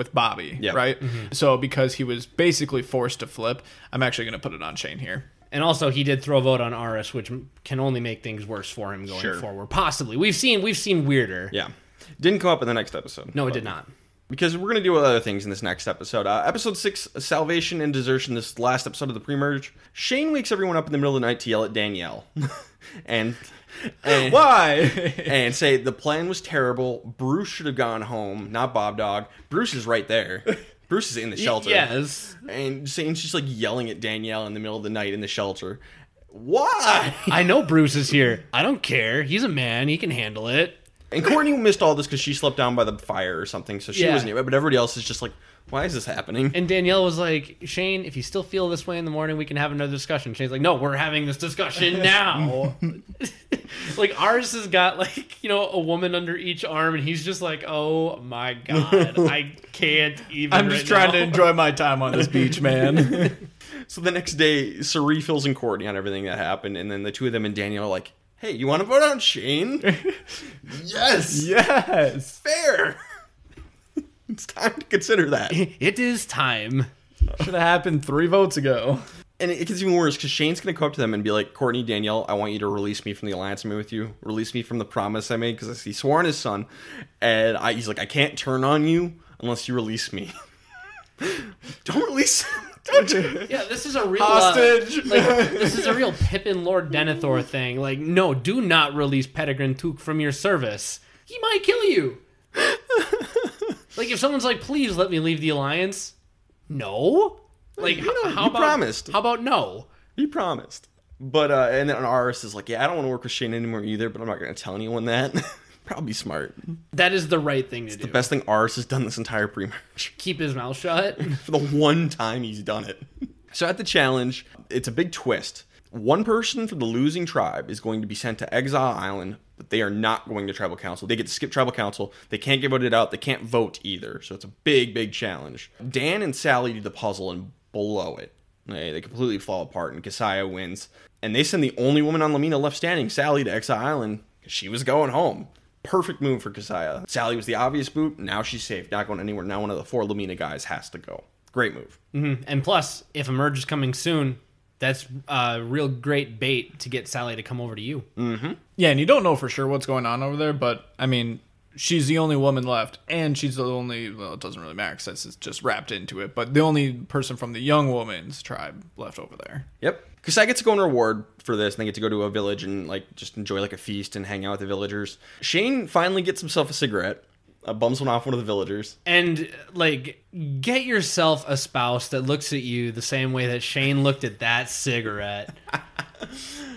with Bobby, Yeah. right? So because he was basically forced to flip, I'm actually gonna put it on Shane here. And also, he did throw a vote on Aras, which can only make things worse for him going Sure. forward. Possibly, we've seen we've seen weirder. Yeah. Didn't come up in the next episode. No, it did not. because we're gonna deal with other things in this next episode. Uh, episode six, salvation and desertion. This last episode of the pre-merge. Shane wakes everyone up in the middle of the night to yell at Danielle, and and, Why? and say the plan was terrible. Bruce should have gone home, not Bob Dog. Bruce is right there. Bruce is in the shelter. Yes, and Shane's just like yelling at Danielle in the middle of the night in the shelter. Why? I know Bruce is here. I don't care. He's a man. He can handle it. And Courtney missed all this because she slept down by the fire or something, so she Yeah. wasn't here. But everybody else is just like, why is this happening? And Danielle was like, Shane, if you still feel this way in the morning, we can have another discussion. Shane's like, no, we're having this discussion now. like, Aras has got, like, you know, a woman under each arm, and he's just like, oh my God, I can't even. I'm just right trying now." to enjoy my time on this beach, man. So the next day, Cirie fills in Courtney on everything that happened, and then the two of them and Danielle are like, "Hey, you want to vote on Shane? yes, yes. fair. it's time to consider that." It is time. Should have happened three votes ago. And it gets even worse because Shane's going to go up to them and be like, "Courtney, Danielle, I want you to release me from the alliance I made with you. Release me from the promise I made because he swore on his son, and I, he's like, I can't turn on you unless you release me. Don't release. Don't you? Yeah, this is a real uh, Hostage. like, this is a real Pippin Lord Denethor thing. Like, no, do not release Peregrine Took from your service. He might kill you. like, if someone's like, please let me leave the alliance, no. Like, You know, how about promised. How about no? He promised. But uh, and then Aras is like, yeah, I don't want to work with Shane anymore either, but I'm not going to tell anyone that. Probably smart. That is the right thing to do. The best thing Aras has done this entire pre-merge. Keep his mouth shut. For the one time he's done it. So at the challenge, it's a big twist. One person from the losing tribe is going to be sent to Exile Island, but they are not going to Tribal Council. They get to skip Tribal Council. They can't get voted out. They can't vote either. So it's a big, big challenge. Dan and Sally do the puzzle and blow it. They, they completely fall apart, and Casaya wins. And they send the only woman on La Mina left standing, Sally, to Exile Island. 'cause She was going home. Perfect move for Casaya. Sally was the obvious boot. Now she's safe. Not going anywhere. Now one of the four La Mina guys has to go. Great move. Mm-hmm. and plus, if a merge is coming soon, that's a real great bait to get Sally to come over to you. Mm-hmm. Yeah, and you don't know for sure what's going on over there, but I mean, she's the only woman left, and she's the only. Well, it doesn't really matter because it's just wrapped into it. But the only person from the young woman's tribe left over there. Yep. Because I get to go and reward for this, and I get to go to a village and like just enjoy like a feast and hang out with the villagers. Shane finally gets himself a cigarette, uh, bums one off one of the villagers. And like, get yourself a spouse that looks at you the same way that Shane looked at that cigarette.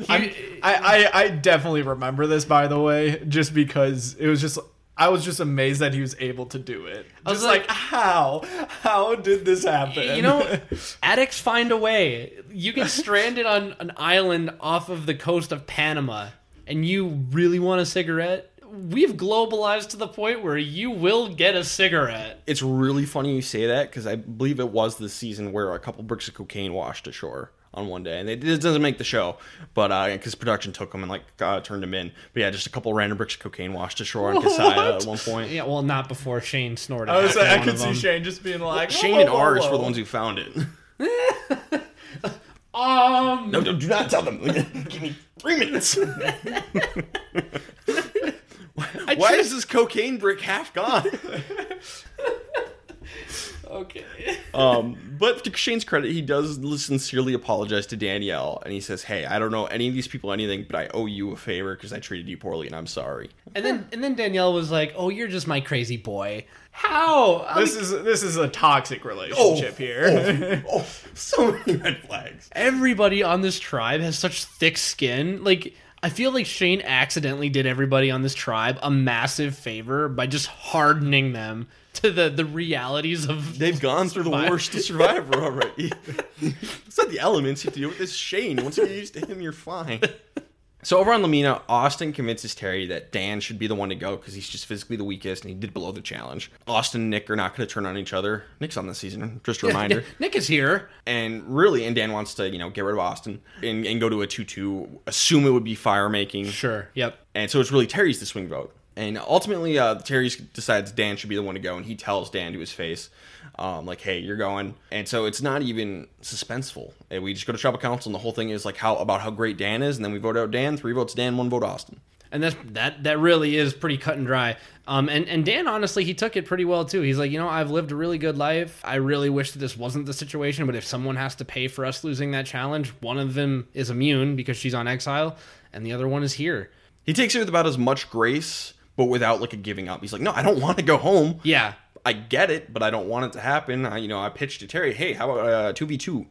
I, I I definitely remember this, by the way, just because it was just. I was just amazed that he was able to do it. I was like- like, how? How did this happen? You know, addicts find a way. You get stranded on an island off of the coast of Panama, and you really want a cigarette. We've globalized to the point where you will get a cigarette. It's really funny you say that because I believe it was the season where a couple bricks of cocaine washed ashore on one day, and it, it doesn't make the show, but because production took them and like uh, turned them in. But yeah, just a couple random bricks of cocaine washed ashore on Casaya at one point. Yeah, well, not before Shane snorted. I was like, I could see them. Shane just being like, Shane "Whoa, and whoa, Aras whoa." were the ones who found it. Um, No, no, do not tell them. Give me three minutes. Why is this cocaine brick half gone? okay. Um, but to Shane's credit, he does sincerely apologize to Danielle, and he says, "Hey, I don't know any of these people anything, but I owe you a favor because I treated you poorly, and I'm sorry." And then and then Danielle was like, "Oh, you're just my crazy boy." How? I'm This is this is a toxic relationship here. oh, so many red flags. everybody on this tribe has such thick skin. Like I feel like Shane accidentally did everybody on this tribe a massive favor by just hardening them to the the realities of They've gone through the worst Survivor already. it's not the elements you have to deal with. It's Shane. Once you get used to him, you're fine. So over on La Mina, Austin convinces Terry that Dan should be the one to go because he's just physically the weakest and he did below the challenge. Austin and Nick are not going to turn on each other. Nick's on the season, just a reminder. Nick is here. and really, and Dan wants to, you know, get rid of Austin and, and go to a 2-2, assume it would be fire making. Sure. Yep. And so it's really Terry's the swing vote. And ultimately, uh, Terry decides Dan should be the one to go, and he tells Dan to his face, um, like, "Hey, you're going." And so it's not even suspenseful. And we just go to tribal council, and the whole thing is like how about how great Dan is, and then we vote out Dan. Three votes Dan, one vote Austin. And that's that that really is pretty cut and dry. Um and, and Dan honestly he took it pretty well too. He's like, you know, I've lived a really good life. I really wish that this wasn't the situation, but if someone has to pay for us losing that challenge, one of them is immune because she's on exile, and the other one is here. He takes it with about as much grace, but without like a giving up. He's like, "No, I don't want to go home. Yeah. I get it, but I don't want it to happen. I, you know, I pitched to Terry, hey, how about uh, two v two,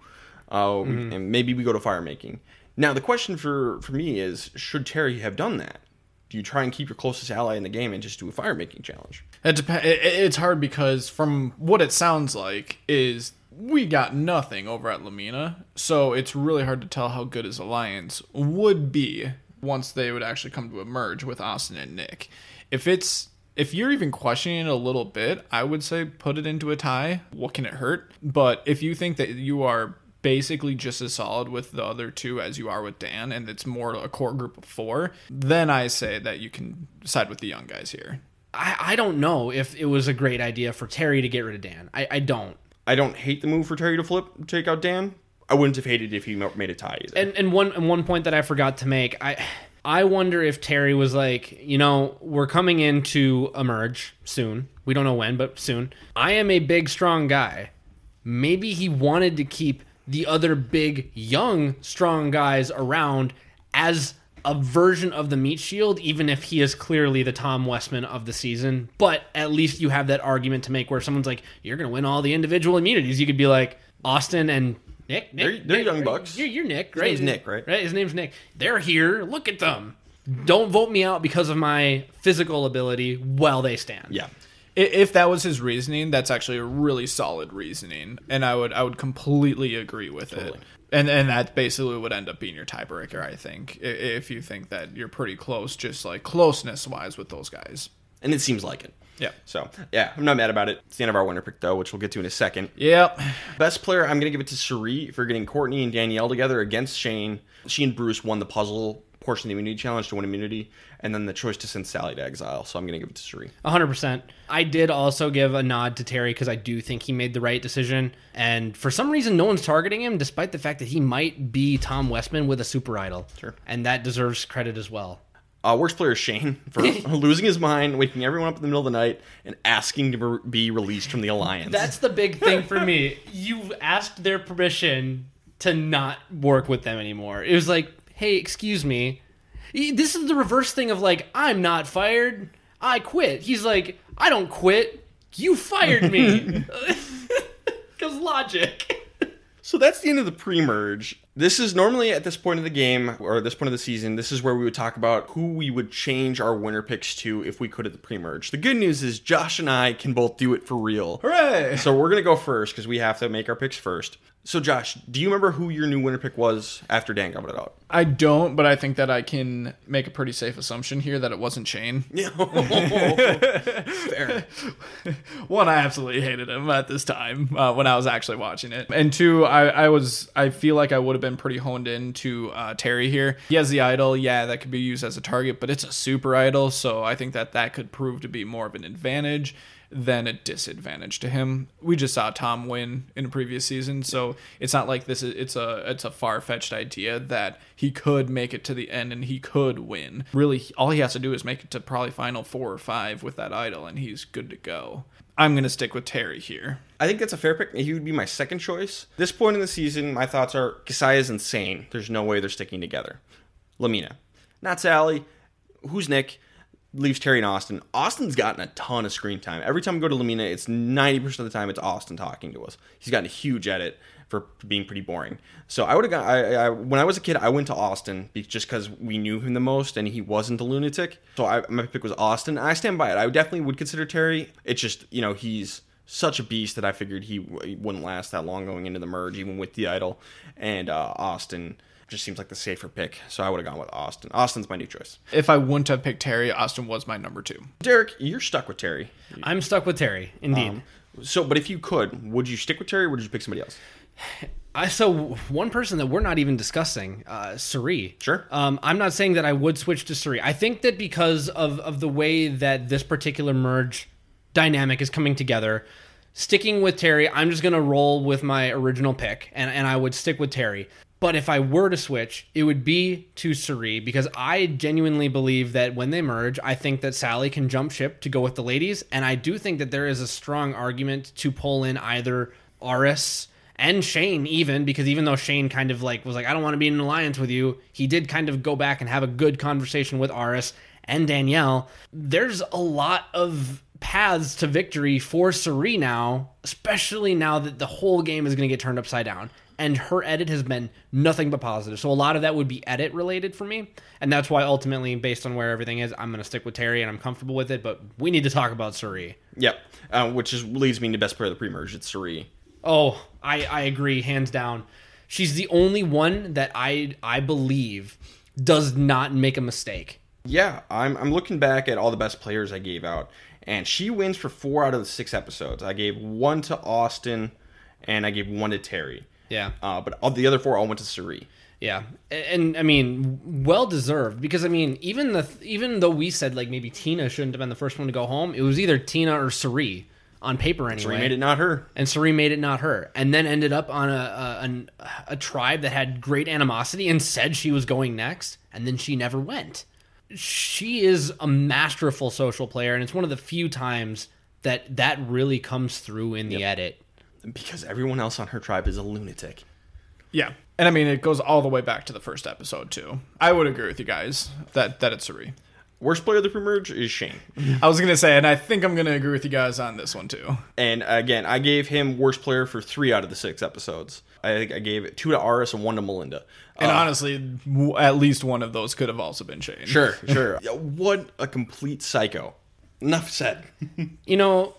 and maybe we go to fire making. Now, the question for for me is, should Terry have done that? Do you try and keep your closest ally in the game and just do a fire making challenge? It dep- it, it's hard because from what it sounds like is we got nothing over at La Mina, so it's really hard to tell how good his alliance would be once they would actually come to a merge with Austin and Nick. If it's if you're even questioning it a little bit, I would say put it into a tie. What can it hurt? But if you think that you are basically just as solid with the other two as you are with Dan, and it's more a core group of four, then I say that you can side with the young guys here. I, I don't know if it was a great idea for Terry to get rid of Dan. I, I don't. I don't hate the move for Terry to flip, take out Dan. I wouldn't have hated if he made a tie either. And and one and one point that I forgot to make, I I wonder if Terry was like, you know, we're coming into a merge soon. We don't know when, but soon. I am a big, strong guy. Maybe he wanted to keep the other big, young, strong guys around as a version of the meat shield, even if he is clearly the Tom Westman of the season. But at least you have that argument to make where someone's like, you're going to win all the individual immunities. You could be like, Austin and Nick. Nick They're- they're Nick, young uh, bucks. You're, you're Nick, His name's Nick, right? Right. His name's Nick. They're here. Look at them. Don't vote me out because of my physical ability while they stand. yeah. If that was his reasoning, that's actually a really solid reasoning, and I would I would completely agree with it. And and that basically would end up being your tiebreaker, I think, if you think that you're pretty close, just like closeness wise with those guys. And it seems like it. Yeah. So, yeah, I'm not mad about it. It's the end of our winner pick, though, which we'll get to in a second. Yep. Best player, I'm going to give it to Cirie for getting Courtney and Danielle together against Shane. She and Bruce won the puzzle portion of the immunity challenge to win immunity, and then the choice to send Sally to exile. So I'm going to give it to Cirie. 100%. I did also give a nod to Terry because I do think he made the right decision. And for some reason, no one's targeting him, despite the fact that he might be Tom Westman with a super idol. Sure. And that deserves credit as well. Uh, worst player is Shane for losing his mind, waking everyone up in the middle of the night, and asking to be released from the alliance. That's the big thing for me. You asked their permission to not work with them anymore. It was like, hey, excuse me. This is the reverse thing of like, I'm not fired. I quit. He's like, I don't quit. You fired me. Because logic. So that's the end of the pre-merge. This is normally at this point of the game or this point of the season, this is where we would talk about who we would change our winner picks to if we could at the pre-merge. The good news is Josh and I can both do it for real. Hooray! So we're gonna go first because we have to make our picks first. So Josh, do you remember who your new winner pick was after Dan got it out? I don't, but I think that I can make a pretty safe assumption here that it wasn't Shane. Yeah. Fair. One, I absolutely hated him at this time uh, when I was actually watching it, and two, I, I was I feel like I would have been pretty honed in to uh, Terry here. He has the idol, yeah, that could be used as a target, but it's a super idol, so I think that that could prove to be more of an advantage than a disadvantage to him. We just saw Tom win in a previous season, so it's not like this is it's a it's a far fetched idea that he could make it to the end and he could win. Really, all he has to do is make it to probably final four or five with that idol, and he's good to go. I'm going to stick with Terry here. I think that's a fair pick. He would be my second choice. This point in the season, my thoughts are Kasai is insane. There's no way they're sticking together. La Mina, not Sally. Who's Nick? Leaves Terry and Austin. Austin's gotten a ton of screen time. Every time we go to La Mina, it's 90% of the time it's Austin talking to us. He's gotten a huge edit for being pretty boring. So I would have got. I, I, when I was a kid, I went to Austin just because we knew him the most, and he wasn't a lunatic. So I, my pick was Austin. I stand by it. I definitely would consider Terry. It's just you know he's such a beast that I figured he, he wouldn't last that long going into the merge, even with the idol. And uh, Austin just seems like the safer pick, so I would have gone with Austin. Austin's my new choice. If I wouldn't have picked Terry, Austin was my number two. Derek, you're stuck with Terry. I'm stuck with Terry, indeed. Um, so, but if you could, would you stick with Terry, or would you pick somebody else? I so one person that we're not even discussing, uh, Cirie. Sure. Um, I'm not saying that I would switch to Cirie. I think that because of of the way that this particular merge dynamic is coming together, sticking with Terry, I'm just gonna roll with my original pick, and and I would stick with Terry. But if I were to switch, it would be to Cirie because I genuinely believe that when they merge, I think that Sally can jump ship to go with the ladies, and I do think that there is a strong argument to pull in either Aras and Shane even because even though Shane kind of like was like I don't want to be in an alliance with you, he did kind of go back and have a good conversation with Aras and Danielle. There's a lot of paths to victory for Cirie now, especially now that the whole game is going to get turned upside down. And her edit has been nothing but positive. So a lot of that would be edit related for me. And that's why ultimately, based on where everything is, I'm going to stick with Terry and I'm comfortable with it. But we need to talk about Cirie. Yep. Uh, which is leads me to best player of the pre-merge. It's Cirie. Oh, I, I agree, hands down. She's the only one that I I believe does not make a mistake. Yeah, I'm I'm looking back at all the best players I gave out, and she wins for four out of the six episodes. I gave one to Austin, and I gave one to Terry. Yeah. Uh, but all the other four all went to Cirie. Yeah, and, and I mean, well deserved because I mean, even the even though we said like maybe Tina shouldn't have been the first one to go home, it was either Tina or Cirie on paper anyway. Cirie made it not her. and Cirie made it not her, and then ended up on a a, an- a tribe that had great animosity and said she was going next, and then she never went. She is a masterful social player, and it's one of the few times that that really comes through in the edit. Because everyone else on her tribe is a lunatic. Yeah. And I mean, it goes all the way back to the first episode, too. I would agree with you guys that, that it's Cirie. Worst player of the pre-merge is Shane. I was going to say, and I think I'm going to agree with you guys on this one, too. And again, I gave him worst player for three out of the six episodes. I think I gave two to Aras and one to Melinda. And Uh, honestly, w- at least one of those could have also been Shane. sure, sure. What a complete psycho. Enough said. You know,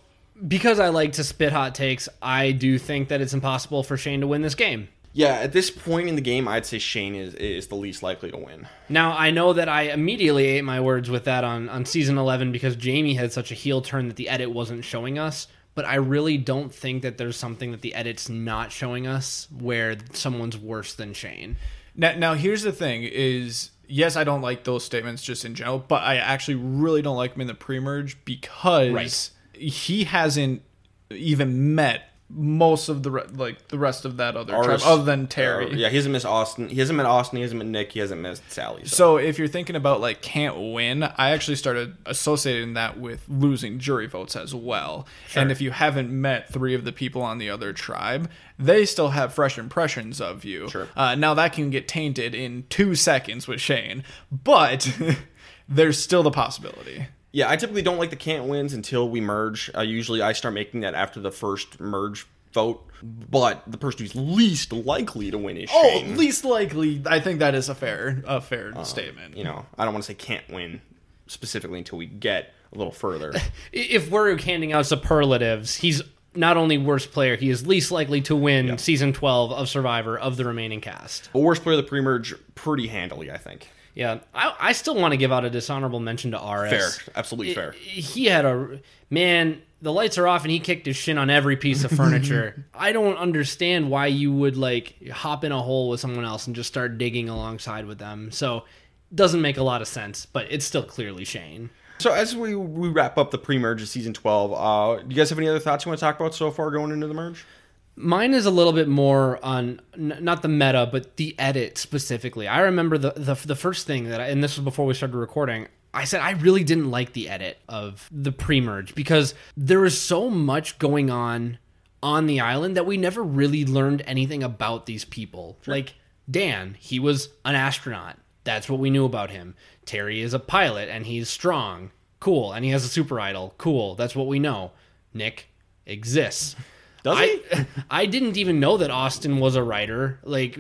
because I like to spit hot takes, I do think that it's impossible for Shane to win this game. Yeah, at this point in the game, I'd say Shane is is the least likely to win. Now I know that I immediately ate my words with that on, on season eleven because Jamie had such a heel turn that the edit wasn't showing us. But I really don't think that there's something that the edit's not showing us where someone's worse than Shane. Now, now here's the thing: is yes, I don't like those statements just in general, but I actually really don't like him in the pre-merge because Right. He hasn't even met most of the re- like the rest of that other tribe, other than Terry. uh, yeah, he hasn't missed Austin. He hasn't met Austin. He hasn't met Nick. He hasn't missed Sally. So. So if you're thinking about like can't win, I actually started associating that with losing jury votes as well. And if you haven't met three of the people on the other tribe, they still have fresh impressions of you. Sure. Uh, now that can get tainted in two seconds with Shane, but there's still the possibility. Yeah, I typically don't like the can't wins until we merge. Uh, usually, I start making that after the first merge vote. But the person who's least likely to win is Oh, least likely. I think that is a fair a fair statement. you know, I don't want to say can't win specifically until we get a little further. If we're handing out superlatives, he's not only worst player, he is least likely to win season twelve of Survivor of the remaining cast. but worst player of the pre-merge pretty handily, I think. Yeah, I, I still want to give out a dishonorable mention to Aras. Fair, absolutely fair. he had a man the lights are off and he kicked his shin on every piece of furniture i don't understand why you would like hop in a hole with someone else and just start digging alongside with them so doesn't make a lot of sense but it's still clearly shane So as we we wrap up the pre-merge of season twelve, uh, do you guys have any other thoughts you want to talk about so far going into the merge? Mine is a little bit more on n- not the meta but the edit specifically i remember the the, the first thing that I, and this was before we started recording I said I really didn't like the edit of the pre-merge because there was so much going on on the island that we never really learned anything about these people. Like Dan, he was an astronaut. That's what we knew about him. Terry is a pilot and he's strong. Cool. And he has a super idol. Cool. That's what we know. Nick exists. Does he? I, I didn't even know that Austin was a writer, like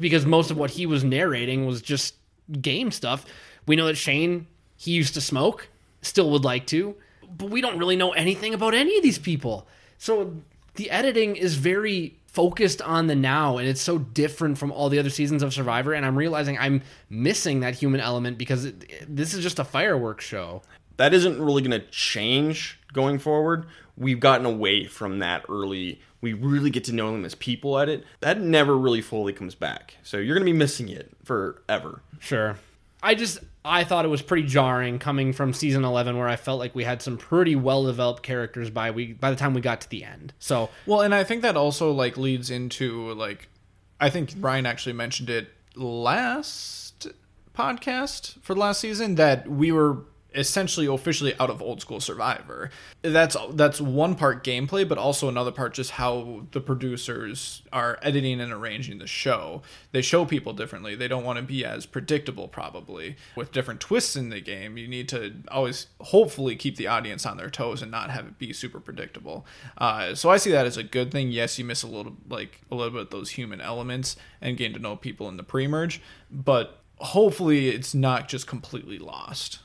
because most of what he was narrating was just game stuff. We know that Shane he used to smoke, still would like to, but we don't really know anything about any of these people. So the editing is very focused on the now and it's so different from all the other seasons of Survivor and I'm realizing I'm missing that human element because it, it- this is just a fireworks show. that isn't really going to change going forward. We've gotten away from that early. We really get to know them as people at it. That never really fully comes back. So you're going to be missing it forever. Sure. I just I thought it was pretty jarring coming from season 11 where I felt like we had some pretty well developed characters by we by the time we got to the end. So, Well, and I think that also like leads into like I think Ryan actually mentioned it last podcast for the last season that we were essentially officially out of old school survivor. That's that's one part gameplay but also another part just how the producers are editing and arranging the show. They show people differently. They don't want to be as predictable probably. With different twists in the game you need to always hopefully keep the audience on their toes and not have it be super predictable. Uh, so i see that as a good thing. Yes you miss a little like a little bit of those human elements and getting to know people in the pre-merge but hopefully it's not just completely lost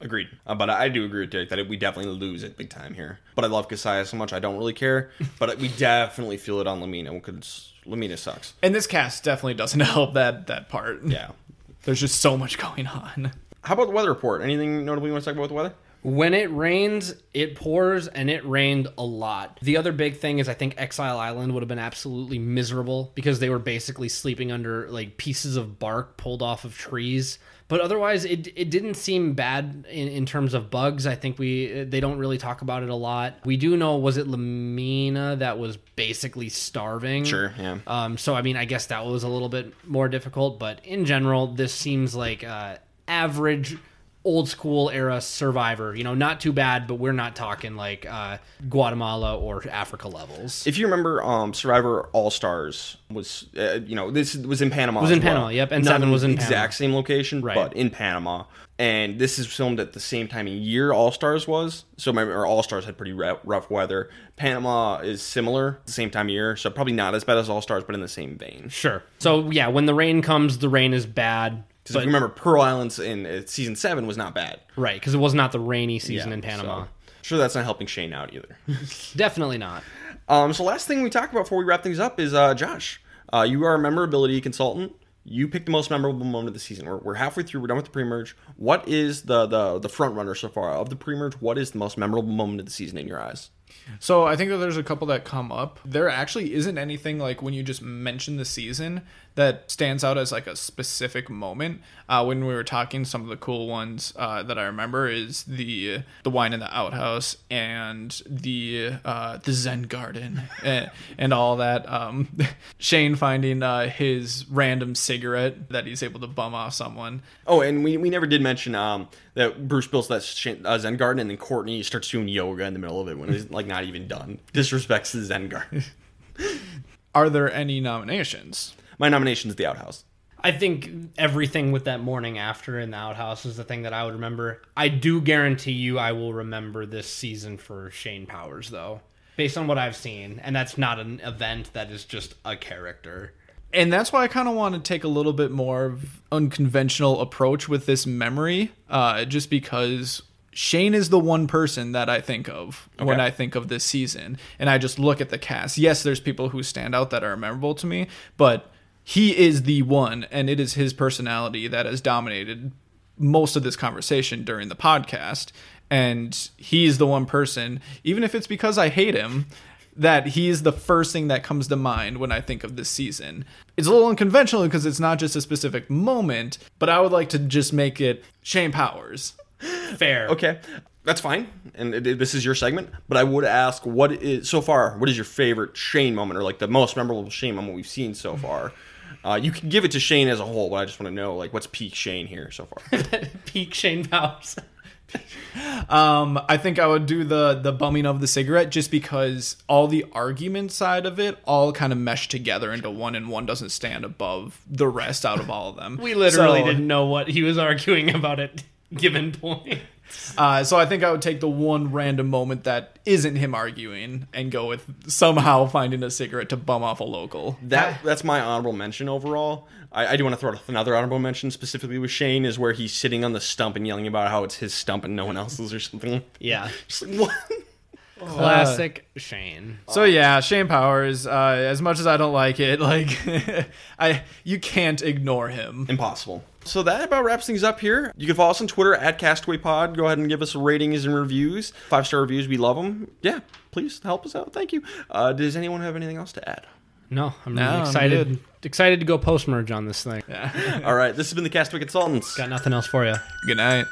Agreed. Uh, but I do agree with Derek that we definitely lose it big time here. But I love Casaya so much, I don't really care. but we definitely feel it on La Mina because La Mina sucks. and this cast definitely doesn't help that that part Yeah. there's just so much going on How about the weather report? Anything notable you want to talk about with the weather? When it rains, it pours and it rained a lot. The other big thing is I think Exile Island would have been absolutely miserable because they were basically sleeping under like pieces of bark pulled off of trees. But otherwise, it, it didn't seem bad in, in terms of bugs. I think we they don't really talk about it a lot. We do know was it La Mina that was basically starving. Sure, yeah. Um, so I mean, I guess that was a little bit more difficult, but in general, this seems like uh, average old school era survivor you know not too bad but we're not talking like uh, guatemala or africa levels If you remember, um, Survivor All Stars was, uh, you know, this was in Panama. Was as in well. Panama, yep, and Not Seven was in exact Panama. same location, Right. but in Panama. And this is filmed at the same time of year All Stars was. So my All Stars had pretty rough, rough weather. Panama is similar, the same time of year, so probably not as bad as All Stars, but in the same vein. sure so yeah when the rain comes the rain is bad Because if you remember, Pearl Islands in uh, season seven was not bad. right because it was not the rainy season Yeah, in panama so- sure, that's not helping Shane out either. definitely not Um, so last thing we talk about before we wrap things up is uh, Josh. Uh, you are a memorability consultant. You picked the most memorable moment of the season. We're, we're halfway through. We're done with the pre-merge. What is the the the front runner so far of the pre-merge? What is the most memorable moment of the season in your eyes? So I think that there's a couple that come up. There actually isn't anything like when you just mention the season that stands out as like a specific moment. Uh, when we were talking, some of the cool ones uh, that I remember is the the wine in the outhouse and the uh, the Zen garden and, and all that. Um, Shane finding uh, his random cigarette that he's able to bum off someone. Oh, and we, we never did mention um, that Bruce builds that uh, Zen garden, and then Courtney starts doing yoga in the middle of it when it's like not even done. Disrespects the Zen garden. Are there any nominations? My nomination is the outhouse. I think everything with that morning after in the outhouse is the thing that I would remember. I do guarantee you I will remember this season for Shane Powers though, based on what I've seen, and that's not an event that is just a character. and that's why I kind of want to take a little bit more of unconventional approach with this memory, uh, just because Shane is the one person that I think of when I think of this season, and I just look at the cast. Yes, there's people who stand out that are memorable to me, but he is the one, and it is his personality that has dominated most of this conversation during the podcast. And he's the one person, even if it's because I hate him, that he is the first thing that comes to mind when I think of this season. It's a little unconventional because it's not just a specific moment, but I would like to just make it Shane Powers. Fair. Okay. that's fine, and it, it- this is your segment. But I would ask, what is so far? What is your favorite Shane moment, or like the most memorable Shane moment we've seen so far? Uh, you can give it to Shane as a whole, but I just want to know, like, what's peak Shane here so far? Peak Shane Powers. Um, I think I would do the the bumming of the cigarette just because all the argument side of it all kind of mesh together into one, and one doesn't stand above the rest out of all of them. We literally So- didn't know what he was arguing about at given point. Uh, so I think I would take the one random moment that isn't him arguing and go with somehow finding a cigarette to bum off a local. That that's my honorable mention overall. I, I do want to throw out another honorable mention specifically with Shane is where he's sitting on the stump and yelling about how it's his stump and no one else's or something. Yeah. Just like, what? Classic Shane. So yeah, Shane Powers. Uh, as much as I don't like it, like I, you can't ignore him. Impossible. So that about wraps things up here. You can follow us on Twitter at Castaway Pod. Go ahead and give us ratings and reviews. Five star reviews, we love them. Yeah, please help us out. Thank you. Uh, does anyone have anything else to add? No, I'm No, I'm excited. excited to go post merge on this thing. Yeah. All right, this has been the Castaway Consultants. Got nothing else for you. Good night.